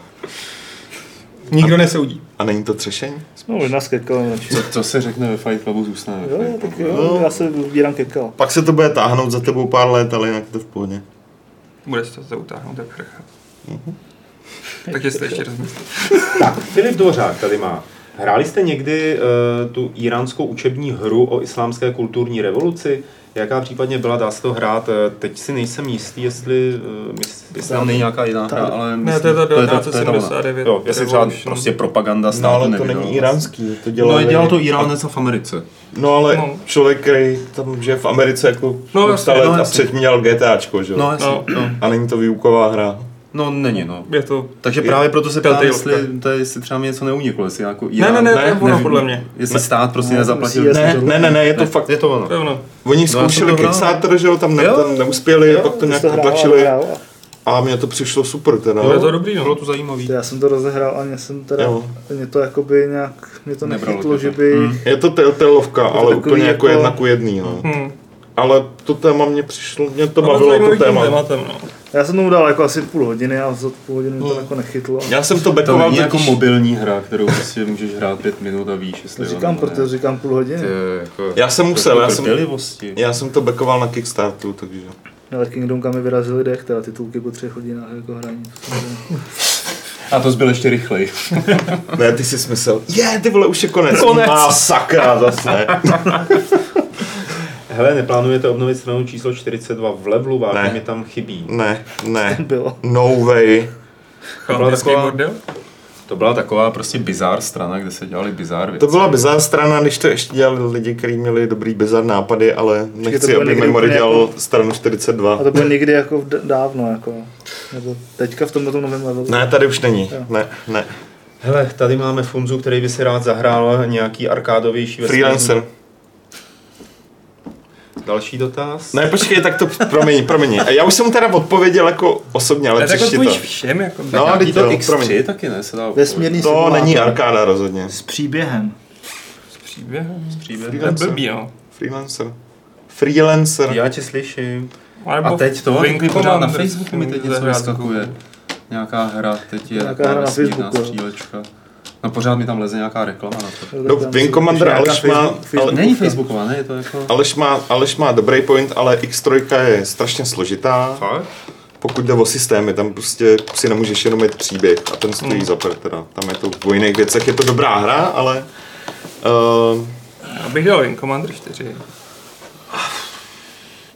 Nikdo nesoudí. A není to třešení? Jsme možná skekal radši. Co, co se řekne ve Fight Clubu zůstane ve Jo, Fight tak Clubu. jo, No. já se vybírám kekal. Pak se to bude táhnout za tebou pár let, ale jinak je to v pohodě. Bude se to zautáhnout jak prcha. Takže jste ještě rozmysleli. [LAUGHS] Tak, Filip Dvořák tady má. Hráli jste někdy uh, tu iránskou učební hru o islámské kulturní revoluci? Jaká případně byla, dá se to hrát? Eh, Teď si nejsem jistý, jestli, uh, jestli tam není nějaká jiná hra, ale Ne, to je ta to je ta- 1979 Jo, jestli třeba prostě propaganda No státu ale to není iránský, to No, dělal... dělal to Iránec a v Americe. No ale No. člověk, který tam žije v Americe jako No, let no, a jasně. předtím měl GTAčko, že jo? No, jasně. No. No. A není to výuková hra. No, není, no. Je to... Takže Je- právě proto se ptám, jestli, to je, jestli třeba mi něco neuniklo, jestli jako Ne, Irán, ne, ne, to je ne, ono podle mě. [LAUGHS] Jestli stát prostě Ne, nezaplatil. Ne, ne, ne, ne, je to fakt... Je to ono. Je ono. Oni No, zkoušeli hrál. Kickstarter, že jo, tam ne, Jo. tam neuspěli, Jo, pak to nějak potlačili a mně to přišlo super teda. Jo, je to dobrý, no. Bylo to zajímavý. Já jsem to rozehrál a mě jsem teda, Jo. mě to jakoby nějak, mě to Nebralo nechytlo, že by, Hmm. Je to Telltaleovka, to ale úplně jako jako- jedna ku jedný, no. Hmm. Ale to téma mě přišlo, mě to No, bavilo to téma. tématem, no. Já jsem tomu dal jako asi půl hodiny a za půl hodiny mi to Hmm. jako nechytlo. Já jsem to To backoval není jako totiž- mobilní hra, kterou prostě můžeš hrát pět minut a víš, jestli To jo říkám, ne. protože říkám půl hodiny. Ty, jako, Já jsem musel, já jsem-. Já jsem to backoval na Kickstarteru, takže... Ale Kingdom kam mi vyrazili dech, teda titulky po třech hodinách jako hraní. A to zbyl ještě rychlej. Ne, ty jsi myslel, je, ty vole, už je konec. Konec. A sakra, zase. [LAUGHS] Hele, neplánujete obnovit stranu číslo 42 v levelu, vážně Ne. mi tam chybí. Ne, ne, [LAUGHS] Bylo. no way. Chalapský taková- bordel? To byla taková prostě bizár strana, kde se dělali bizár věci. To byla bizar strana, když to ještě dělali lidi, kteří měli dobrý bizar nápady, ale nechci, aby Memory dělal jako- stranu 42. A to bylo někdy jako dávno, jako. Nebo teďka v tomto novém levelu. Ne, tady už není. Jo. Ne, ne. Hele, tady máme Funzu, který by si rád zahrál nějaký arkádovější vesmírný- Freelancer. Další dotaz. Ne, počkej, tak to promiň, promiň. Já už jsem mu teda odpověděl jako osobně, ale přečti to. odpovíš všem, jako. No, Nějaký teď to jo, X3 promiň. taky ne, se dá Vesmírný To simulátor. není arkáda rozhodně. S příběhem. s příběhem. příběh. To je Freelancer. blbý, no. Freelancer. Freelancer. Já tě slyším. Alebo A teď to, teď pořád na Facebooku mi teď něco vyskakuje. Nějaká hra, teď je Nějaká hra na Facebooku, jo. střílečka. No pořád mi tam leze nějaká reklama na to. No, Wing Commander Aleš má, ale, Není Facebooková, ne? Je to jako... Aleš má, Aleš má dobrý point, ale X3 je strašně složitá. Fakt? Pokud jde o systémy, tam prostě si nemůžeš jenom mít příběh a ten stojí Hmm. za prd teda. Tam je to v jiných věcech, je to dobrá hra, ale uh, Já bych dal Wing Commander 4. ten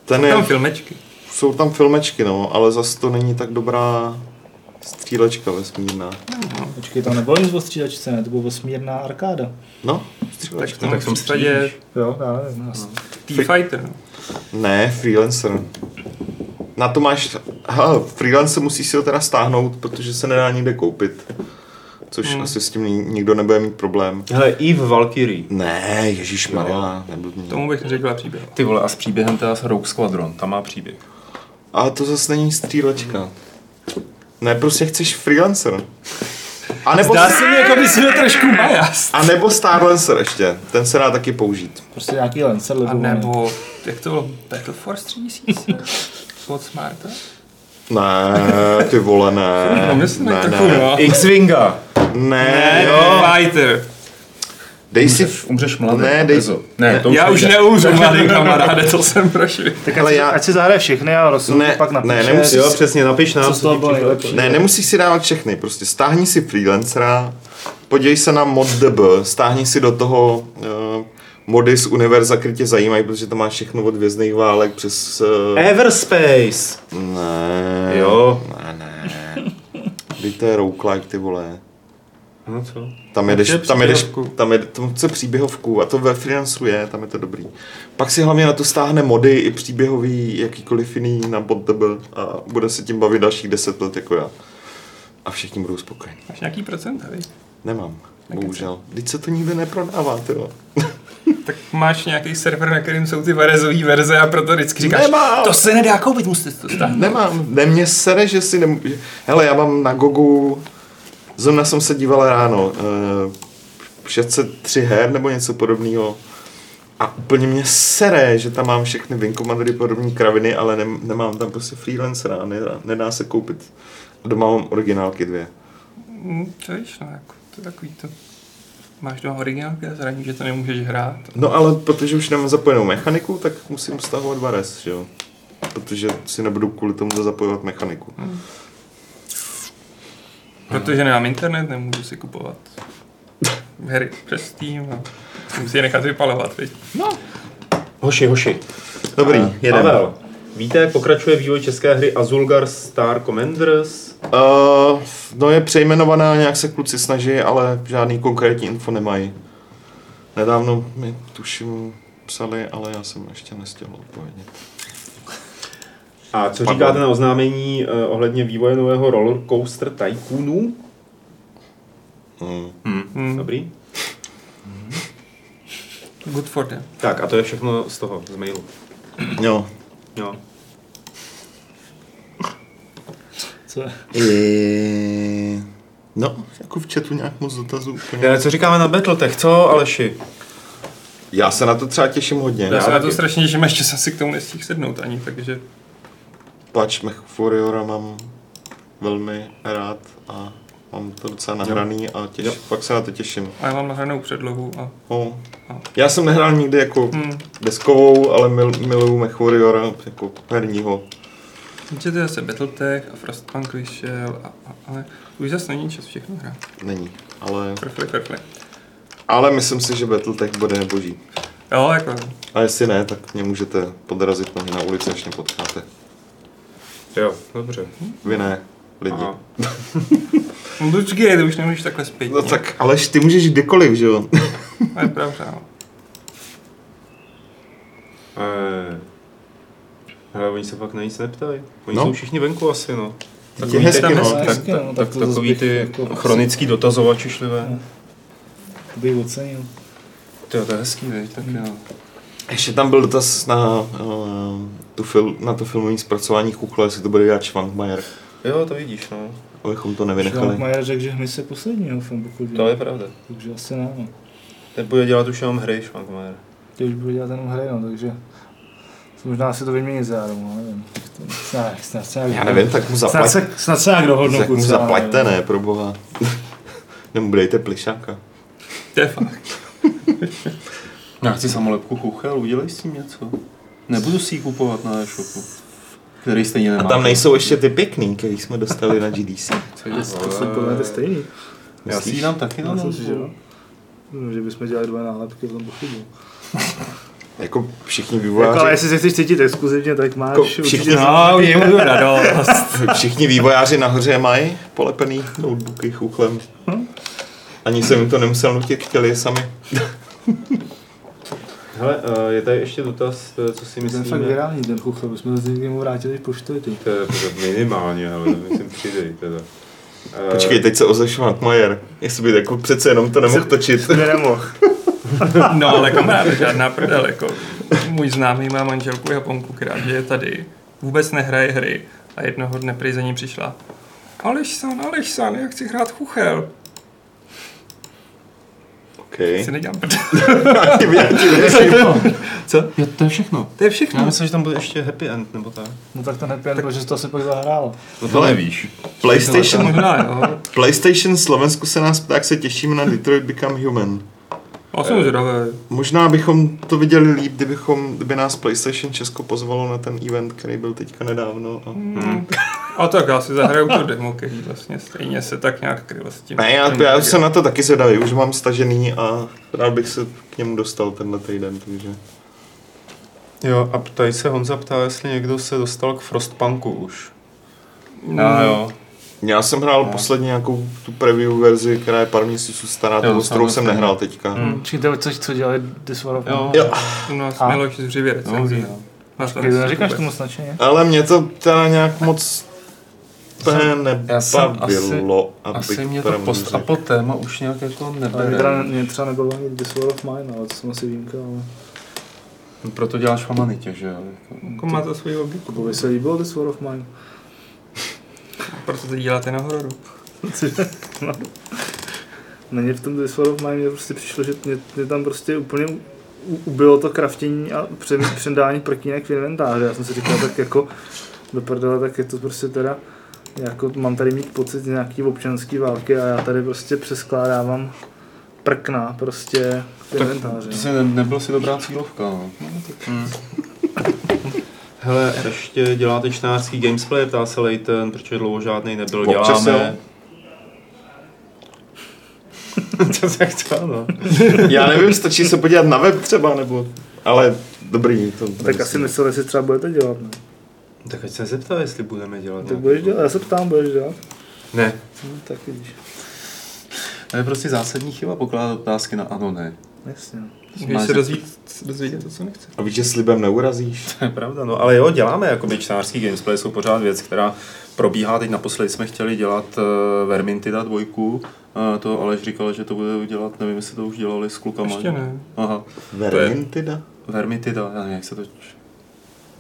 Tam je, filmečky. jsou tam filmečky, no, ale zase to není tak dobrá střílečka vesmírná. Počkej, to nebylo nic o střídačce, ne? To byla vesmírná arkáda. No, Tak střílečka. v tom tak v tom případě Jo, já nevím. T-Fighter. No. Ne, freelancer. Na to máš, aha, freelancer musíš si ho teda stáhnout, protože se nedá nikde koupit. Což Hmm. asi s tím ni- nikdo nebude mít problém. Hele, Eve Valkyrie. Ne, Ježíš Maria, neblbni. Tomu bych neřekla příběh. Ty vole, a s příběhem teda Rogue Squadron, tam má příběh. Ale to zase není střílečka. Ne, prostě chceš freelancer. A nebo, Zdá se mi, jako by si byl trošku majas. a nebo Starlancer ještě, ten se dá taky použít. Prostě nějaký Lancer A nebo, jak to bylo, Battle Force 3000? Sword Smarta? Ne, ty vole, ne. No, myslím, ne, ne. X-Winga. ne, Ne, jo. Fighter. Dej si, Umřeš mladý. Ne, dej- brzo. ne, to už Já už neumřu, [LAUGHS] mladý kamaráde, to jsem prošel. Tak Ale já- já... ať si zahraje všechny a rozsudí Ne, pak napíše. ne, nemusí- Jo, přesně, napiš nám. Co z toho bylo nejlepší? Ne, nemusíš si dávat všechny, prostě stáhni si freelancera, podívej se na mod.db, stáhni si do toho uh, mody z univerza, které tě zajímají, protože to máš všechno od vězných válek přes... Uh, Everspace. ne, Jo. ne, ne. Teď to je roguelike, ty vole. No co? Tam jedeš, je tam jedeš, příběhovku. tam je, tam chce příběhovku a to ve freelanceru je, tam je to dobrý. Pak si hlavně na to stáhne mody i příběhový, jakýkoliv jiný na bot.db a bude se tím bavit dalších 10 let jako já. A všichni budou spokojení. Máš nějaký procenta, viď? Nemám, bohužel. Teď se to nikde neprodává, ty. [LAUGHS] Tak máš nějaký server, na kterým jsou ty varezové verze a proto vždycky říkáš, Nemám. to se nedá koupit, musíte to stáhnout. Nemám, ne mě sere, že si nemů... Hele, já mám na Gogu, zrovna jsem se díval ráno, uh, 603 her nebo něco podobného. A úplně mě sere, že tam mám všechny Wing Commandery podobné kraviny, ale ne, nemám tam prostě freelancera, a nedá, nedá se koupit. A doma mám originálky dvě. Hm, Co víš, no, jako, to je takový to. Máš doma originálky a zraní, že to nemůžeš hrát. No ale protože už nemám zapojenou mechaniku, tak musím stahovat Vares, že jo. Protože si nebudu kvůli tomu zapojovat mechaniku. Protože nemám internet, nemůžu si kupovat hry přes Steam a musím si je nechat vypalovat, viď? Hoši, hoši. Dobrý, A, jedem. Pavel, víte, jak pokračuje vývoj české hry Azulgar Star Commanders? Uh, no je přejmenovaná, nějak se kluci snaží, ale žádný konkrétní info nemají. Nedávno mi tuším psali, ale já jsem ještě nestihl odpovědět. A co Pardon. říkáte na oznámení uh, ohledně vývoje nového roller coaster Tycoonu? Hmm. Hmm. Dobrý. Good for them. Tak a to je všechno z toho, z mailu. Jo. Jo. Co je? No, jako v chatu nějak moc dotazů úplně. Eh, Co říkáme na Battletech, co Aleši? Já se na to třeba těším hodně. Já se na to strašně těším, ještě jsem si k tomu nestihl sednout ani, takže Patch Mech Warriora mám velmi rád a mám to docela nahraný a těš, Jo. fakt se na to těším. a já mám nahranou předlohu a No. Já jsem nehrál nikdy jako hmm, deskovou, ale mil, miluju Mech Warriora jako herního. Určitě zase Battletech a Frostpunk vyšel, a, a, ale už zase není čas všechno hrát. Není, ale, Frfli, frfli. ale myslím si, že Battletech bude boží. Jo, jako, A jestli ne, tak mě můžete podrazit nohy na ulici, až mě potkáte. Jo, dobře. Vy ne, lidi. Aha. [LAUGHS] no počkej, to už nemůžeš takhle zpětně. No tak, Aleš, ty můžeš kdykoliv, že jo? To je pravda, no. Eh, ale oni se fakt na nic neptají. Oni No. jsou všichni venku asi, no. Je Takový hezky, ty- no. tak, Hezky, no, tak, tak tak, to takový ty jako- chronický dotazovači šlivé. To bych ocenil. To, to je hezký, viď? tak jo. Ještě tam byl dotaz na, uh, tu fil, na to filmové zpracování Kuchle, jestli to bude dělat Schwankmajer, Jo, to vidíš, no. abychom to nevynechali. Majer řekl, že hmyz je posledního film, pokud. To je pravda. Takže asi ne, no. Ten bude dělat už jenom hry, Švankmajer. Ty už bude dělat jenom hry, no, takže možná si to vyměnit za no, nevím. Snad, snad se nějak, Já nevím, tak mu snad zaplať, se, snad se nějak dohodnou. tak mu zaplaťte, nevím. ne, pro boha. [LAUGHS] Nebo budejte plišáka. To je fakt. Já chci samolepku kuchel, udělej s tím něco. Nebudu si ji kupovat na e-shopu. Který stejně A nemá. tam nejsou ještě ty pěkný, který jsme dostali na GDC. To jsou podle ty stejný. Já si ji dám taky na si, že jo. nosu. No, že bychom dělali dva nálepky, v tom pochybuju. [LAUGHS] Jako všichni Jako, ale vývojáři, jestli se chceš cítit exkluzivně, tak máš Jako určitě všichni- No, mu tu radost. [LAUGHS] všichni vývojáři nahoře mají polepený notebooky chuchlem. Ani jsem jim to nemusel nutit, chtěli je sami. [LAUGHS] Hele, eh, je tady ještě dotaz, eh, co si Ten myslíme. fakt virální, ten chuchl, my jsme se k němu vrátili ty. To je minimálně, ale myslím přidej teda. Eh, Počkej, teď se ozve Schwankmajer. Jestli by jako přece jenom to nemohl točit. Mě nemohl. [LAUGHS] No, ale kamarád, žádná prdel, jako. Můj známý má manželku Japonku, která je tady, vůbec nehraje hry a jednoho dne prý za ní přišla. Aleš san, Aleš san, já chci hrát chuchel. Okay. Si nedělám. [LAUGHS] [LAUGHS] Co? Jo, to je všechno. To je Já všechno. myslím, že tam bude ještě happy end, nebo tak. No tak to happy end, protože to asi pak zahrálo. No to nevíš. PlayStation. PlayStation Slovensku se nás ptá, jak se těšíme na Detroit Become Human. Já jsem zvědavý. Možná bychom to viděli líp, kdybychom, kdyby nás PlayStation Česko pozvalo na ten event, který byl teďka nedávno. A... Hmm. A tak já si zahraju tu demo, který vlastně stejně se tak nějak kryl s tím. Ne, já, já jsem na to taky zvědavý, už mám stažený a rád bych se k němu dostal tenhle týden, takže... Jo, a tady se Honza ptá, jestli někdo se dostal k Frostpunku už. Hmm. Já jo. Já jsem hrál posledně nějakou tu preview verzi, která je pár měsíců stará, Jo, tu, to s kterou jsem nehrál teďka. Hmm. Počkejte, co, co dělali This War of Jo. Jo. U nás A? Miloš recenzi. to Počkej, to neříkáš super. tomu značeně? Ale mě to teda nějak moc úplně já jsem nebavilo, Asi abych mě to post a po téma už nějak jako mě, nebere. teda, mě třeba nebylo ani This War of Mine, ale to jsem asi výjimka, ale No, Proto děláš v Amanitě, že jo? Jako má to svoji logiku. Kubovi se líbilo This War of Mine. Proto to děláte na hororu. no. Mně v tom of Mine mě prostě přišlo, že mě, mě tam prostě úplně u- u- ubilo to kraftění a před- předání prkínek v inventáři. Já jsem si říkal, tak jako do prdele, tak je to prostě teda jako mám tady mít pocit nějaký občanský války a já tady prostě přeskládávám prkna prostě v inventáři. To se ne, nebyl si dobrá cílovka, no. Hmm. Hele, ještě děláte čtenářský gamesplay, ptá se Leighton, protože dlouho žádný nebyl, Občas děláme. [LAUGHS] to se chtěl, no. [LAUGHS] Já nevím, stačí se podívat na web třeba, nebo... Ale dobrý, to... Tak asi myslel, jestli třeba budete dělat, ne? Tak ať se zeptá, jestli budeme dělat. Tak budeš dělat, já se ptám, budeš dělat? Ne. No, tak vidíš. To je prostě zásadní chyba pokládat otázky na ano, ne. Jasně. Můžeš se dozvědět, dozvědět to, co nechce. A víš, že slibem neurazíš? [LAUGHS] To je pravda, no ale jo, děláme jako čtenářský gamesplay, jsou pořád věc, která probíhá. Teď naposledy jsme chtěli dělat uh, Vermintida dvojku, uh, to Aleš říkal, že to bude dělat, nevím, jestli to už dělali s klukama. Ještě ne. Aha, Vermintida? Vermintida, já nevím, jak se to...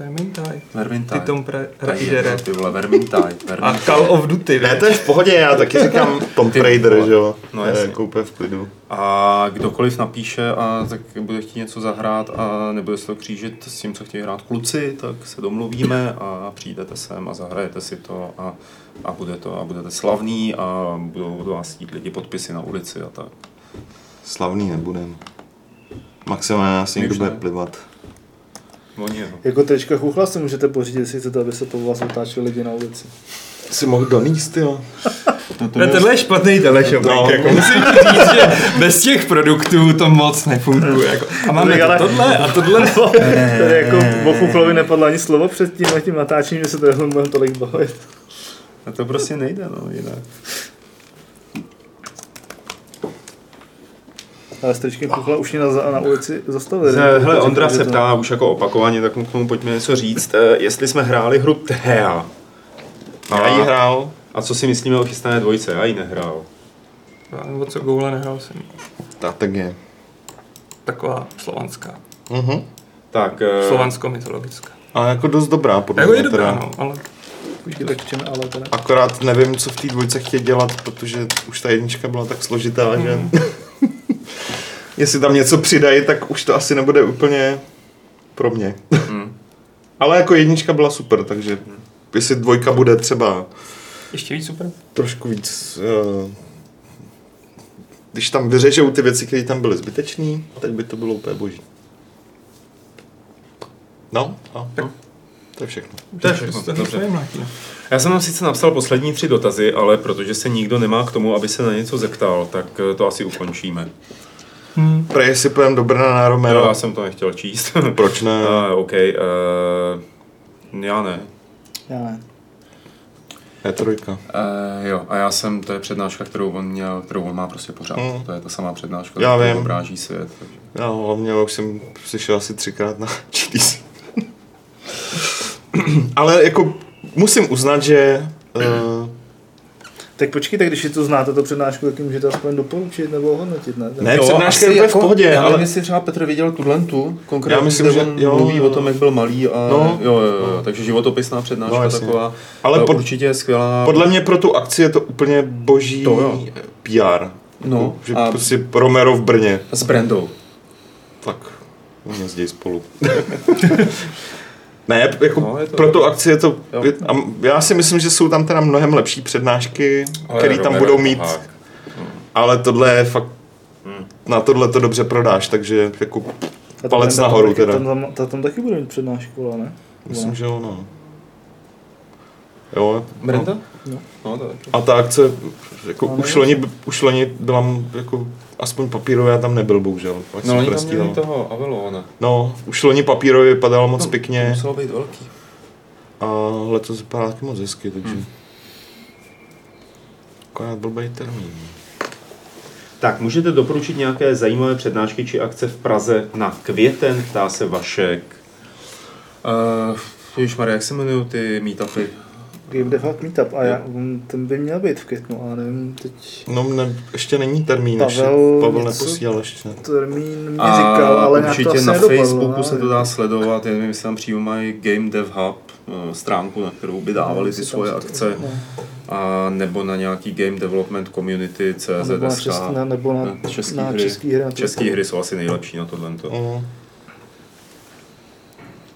Vermintide. Vermintide. Ty Tom Raidere. jedno, Ty vole, Vermintide. A Vermintide. Call of Duty, Ne, to je v pohodě, já taky říkám [LAUGHS] Tom Ty Raider, že jo? No, je jasně. úplně v klidu. A kdokoliv napíše a tak bude chtít něco zahrát a nebude se to křížit s tím, co chtějí hrát kluci, tak se domluvíme a přijdete sem a zahrajete si to a, a bude to a budete slavný a budou od vás chtít lidi podpisy na ulici a tak. Slavný nebudem. Maximálně nás My někdo bude plivat. Oni, no. Jako trička chuchla si můžete pořídit, jestli chcete, aby se po vás otáčeli lidi na ulici. Si mohl doníst, jo. Ne, tohle je špatný teleshop. No. jako musím říct, že bez těch produktů to moc nefunguje. Jako. A máme to tohle a tohle. [LAUGHS] Tady jako o chuchlovi nepadlo ani slovo před tím, tím natáčením, že se to jenom budeme tolik bavit. A to prostě nejde, no, jinak. Ale stričky chuchla už mě na, na ulici zastavili. Hele, hele, Takže Ondra se ptá už jako opakovaně, tak mu k tomu pojďme něco říct. Eh, Jestli jsme hráli hru Thea. Já jí hrál. A co si myslíme o chystané dvojce? Já ji nehrál. Nebo co goule nehrál jsem. Tak, tak je. Taková slovanská. Mhm. Tak, eh, Slovansko-mytologická. A jako dost dobrá, podle Jako je mě dobrá, teda. no, ale Chvíli k čem, ale teda. Akorát nevím, co v té dvojce chtějí dělat, protože už ta jednička byla tak složitá, že... Jestli tam něco přidají, tak už to asi nebude úplně pro mě. Mm. [LAUGHS] Ale jako jednička byla super, takže jestli dvojka bude třeba ještě víc super. trošku víc... Uh, když tam vyřežou ty věci, které tam byly zbytečné, tak by to bylo úplně boží. No, a Tak. to je všechno. To je všechno, To dobře. je no. Já jsem vám sice napsal poslední tři dotazy, ale protože se nikdo nemá k tomu, aby se na něco zeptal, tak eh, to asi ukončíme. Hmm. Prej si pojem do Brna na Jo, Romero. já jsem to nechtěl číst. [LAUGHS] Proč ne? [LAUGHS] uh, OK, uh, já ne. Já ne. Je trojka. Uh, jo, a já jsem, to je přednáška, kterou on měl, kterou on má prostě pořád. Mm. To je ta samá přednáška, Já kterou vím. obráží svět. Takže. Já hlavně už jsem slyšel asi třikrát na [LAUGHS] GDC. Ale jako musím uznat, že uh, Tak počkejte, když si to znáte, to přednášku, tak můžete aspoň doporučit nebo ohodnotit, ne? Ne, přednáška je úplně v pohodě, já ale- jestli třeba Petr viděl tuhle tu, konkrétně, Já myslím, že on jo, mluví jo. o tom, jak byl malý a No. jo, jo, jo, takže životopisná přednáška No, jasně. taková, Ale ale pod- určitě je skvělá. podle mě pro tu akci je to úplně boží To jo. PR. No, že a- prostě Romero v Brně. S Brandou. Tak, oni jezdí spolu. [LAUGHS] ne, jako No, to- pro tu akci je to... Jo. Je, a já si myslím, že jsou tam teda mnohem lepší přednášky, Ale které tam budou mít. tahák. Ale tohle je fakt... Hmm. Na tohle to dobře prodáš, takže jako A palec tam- nahoru tam, teda. Tam, tam, tam, tam taky bude mít přednášku, ale ne? Myslím, že jo, no. Jo, Brenda? No. No, to je. a ta akce, jako No, už loni, už loni byla jako aspoň papírově, já tam nebyl, bohužel. Ať No, jsem oni to tam měli toho Avalona. No, už loni papírově vypadalo moc To pěkně muselo být velký. a letos vypadá taky moc hezky, takže... Hmm. Akorát blbej termín. Tak, můžete doporučit nějaké zajímavé přednášky či akce v Praze na květen, ptá se Vašek. Uh, Ježiš Maria, jak se jmenují ty meetupy? Game Dev Meetup a já, on- ten by měl být v květnu, ale nevím teď No, ne, ještě není termín, Pavel ještě, Pavel něco- neposílal ještě. termín mě A říkal, ale to určitě asi na nedopadlo, Facebooku no, se to dá sledovat, já nevím, jestli tam přímo mají Game Dev Hub, eh, stránku, na kterou by dávali ty svoje se to- akce, no. a nebo na nějaký Game Development Community, CZ, nebo na, SK. český, na, nebo na, na český na hry. český hry. Na České hry jsou asi nejlepší na tohle. No.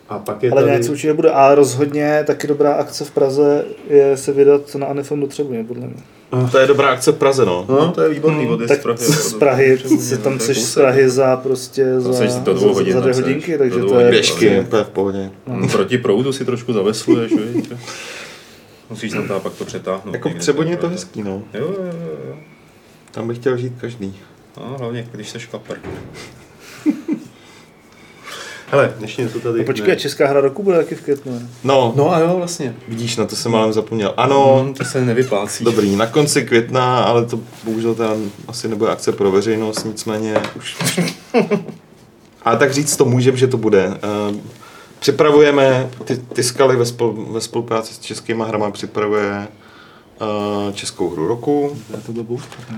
A pak je Ale tady... něco určitě bude. A rozhodně taky dobrá akce v Praze je se vydat na Anifon do Třeboně, podle mě. To je dobrá akce v Praze, no. No, to je výborný, od tak z Prahy, si tam jsi z Prahy za prostě za, do dvou za, hodin, za dvě hodinky, takže to je... Běžky, úplně v pohodě. No, proti proudu si trošku zavesluješ, viď? Musíš tam pak to přetáhnout. Jako v Třeboně je to hezký, no. Jo, jo, jo, jo. Tam bych chtěl žít každý. No, hlavně, když seš kapr. Hele, ještě něco tady... A počkej, a česká hra roku bude taky v květnu, ne? No, No a jo, vlastně. vidíš, na to jsem málem zapomněl. Ano, No, to se nevyplácí. Dobrý, na konci května, ale to bohužel teda asi nebude akce pro veřejnost, nicméně už... [LAUGHS] ale tak říct to můžeme, že to bude. Eh, Připravujeme, ty, ty skaly ve, spol, ve spolupráci s českýma hrama připravuje eh, českou hru roku. To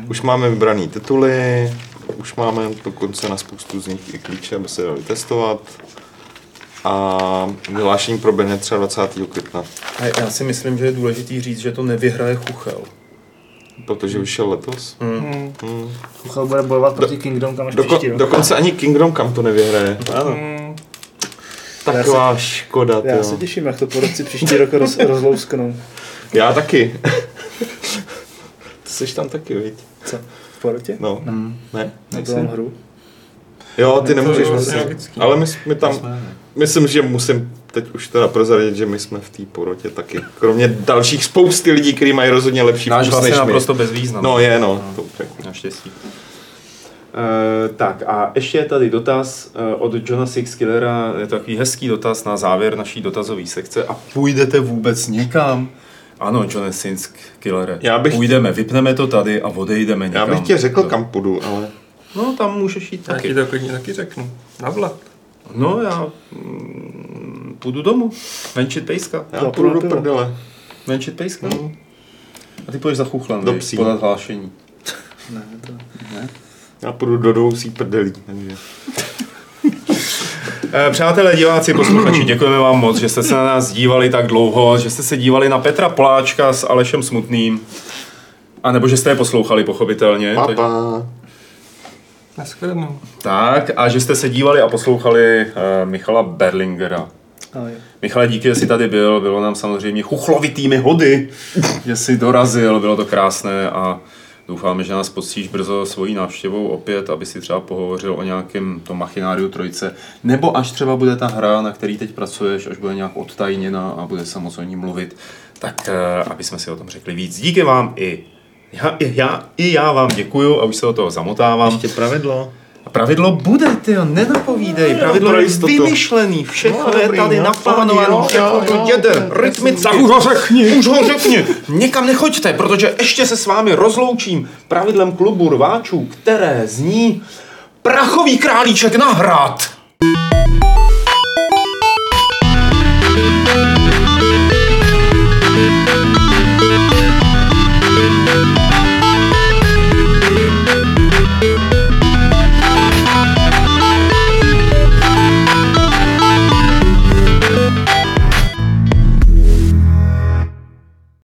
Už máme vybrané tituly, už máme dokonce na spoustu z nich i klíče, aby se dali testovat. A vyhlášení proběhne třeba 20. května, A já si myslím, že je důležitý říct, že to nevyhraje Chuchel. protože vyšel letos. Hmm. Hmm. Kuchal bude bojovat proti Kingdom kam až Doko, příští rok. dokonce ani Kingdom kam to nevyhraje. Ano. Hmm. Taková škoda, Já se těším, jak to po roce příští rok roz, [LAUGHS] rozlousknou. Já taky. [LAUGHS] Ty jsi tam taky, viď? Co? V porotě? No. Hmm. Ne? Nebyl hru. Jo, ty nemůžeš vlastně. Ale my, my tam, myslím, že musím teď už teda prozradit, že my jsme v té porotě taky. Kromě dalších spousty lidí, kteří mají rozhodně lepší Náš vkus než my. naprosto. No je, no. To řeknu. Naštěstí. Uh, tak a ještě je tady dotaz uh, od Johna Six Killera, je to takový hezký dotaz na závěr naší dotazové sekce. A půjdete vůbec někam? Ano, John Six Killere, Já bych- půjdeme, vypneme to tady a odejdeme Já někam. bych ti řekl, Do- kam půjdu, ale No, tam můžeš jít Já taky. ti to klidně taky řeknu. Na vlak. No, já mm, půjdu domů. Venčit pejska. já Za půjdu do prdele. Venčit pejska. No. A ty půjdeš za chuchlem, Do psí. podat hlášení. Ne, to... Já půjdu do dousí prdelí. Takže. Eh, Přátelé, diváci, posluchači, děkujeme vám moc, že jste se na nás dívali tak dlouho, že jste se dívali na Petra Poláčka s Alešem Smutným, a nebo že jste je poslouchali, pochopitelně. Tak- Papa. Naschledanou. Tak, a že jste se dívali a poslouchali uh, Michala Berlingera. A jo. Michale, díky, že jsi tady byl, bylo nám samozřejmě chuchlovitými hody, že jsi dorazil, bylo to krásné a doufáme, že nás poctíš brzo svojí návštěvou opět, aby si třeba pohovořil o nějakém tom machináriu trojce, nebo až třeba bude ta hra, na který teď pracuješ, až bude nějak odtajněna a bude se moc o ní mluvit, tak eh, aby jsme si o tom řekli víc. Díky vám i já, i já, i já vám děkuju a už se o toho zamotávám. Ještě pravidlo. Pravidlo bude, ty nenapovídej. Jo, Pravidlo je vymyšlený, všechno No, je tady no, naplánované, jo, všechno jo, to jo, jede, rytmicky. Tak už ho řekni. Už ho řekni. Někam nechoďte, protože ještě se s vámi rozloučím pravidlem klubu rváčů, které zní Prachový králíček na hrad.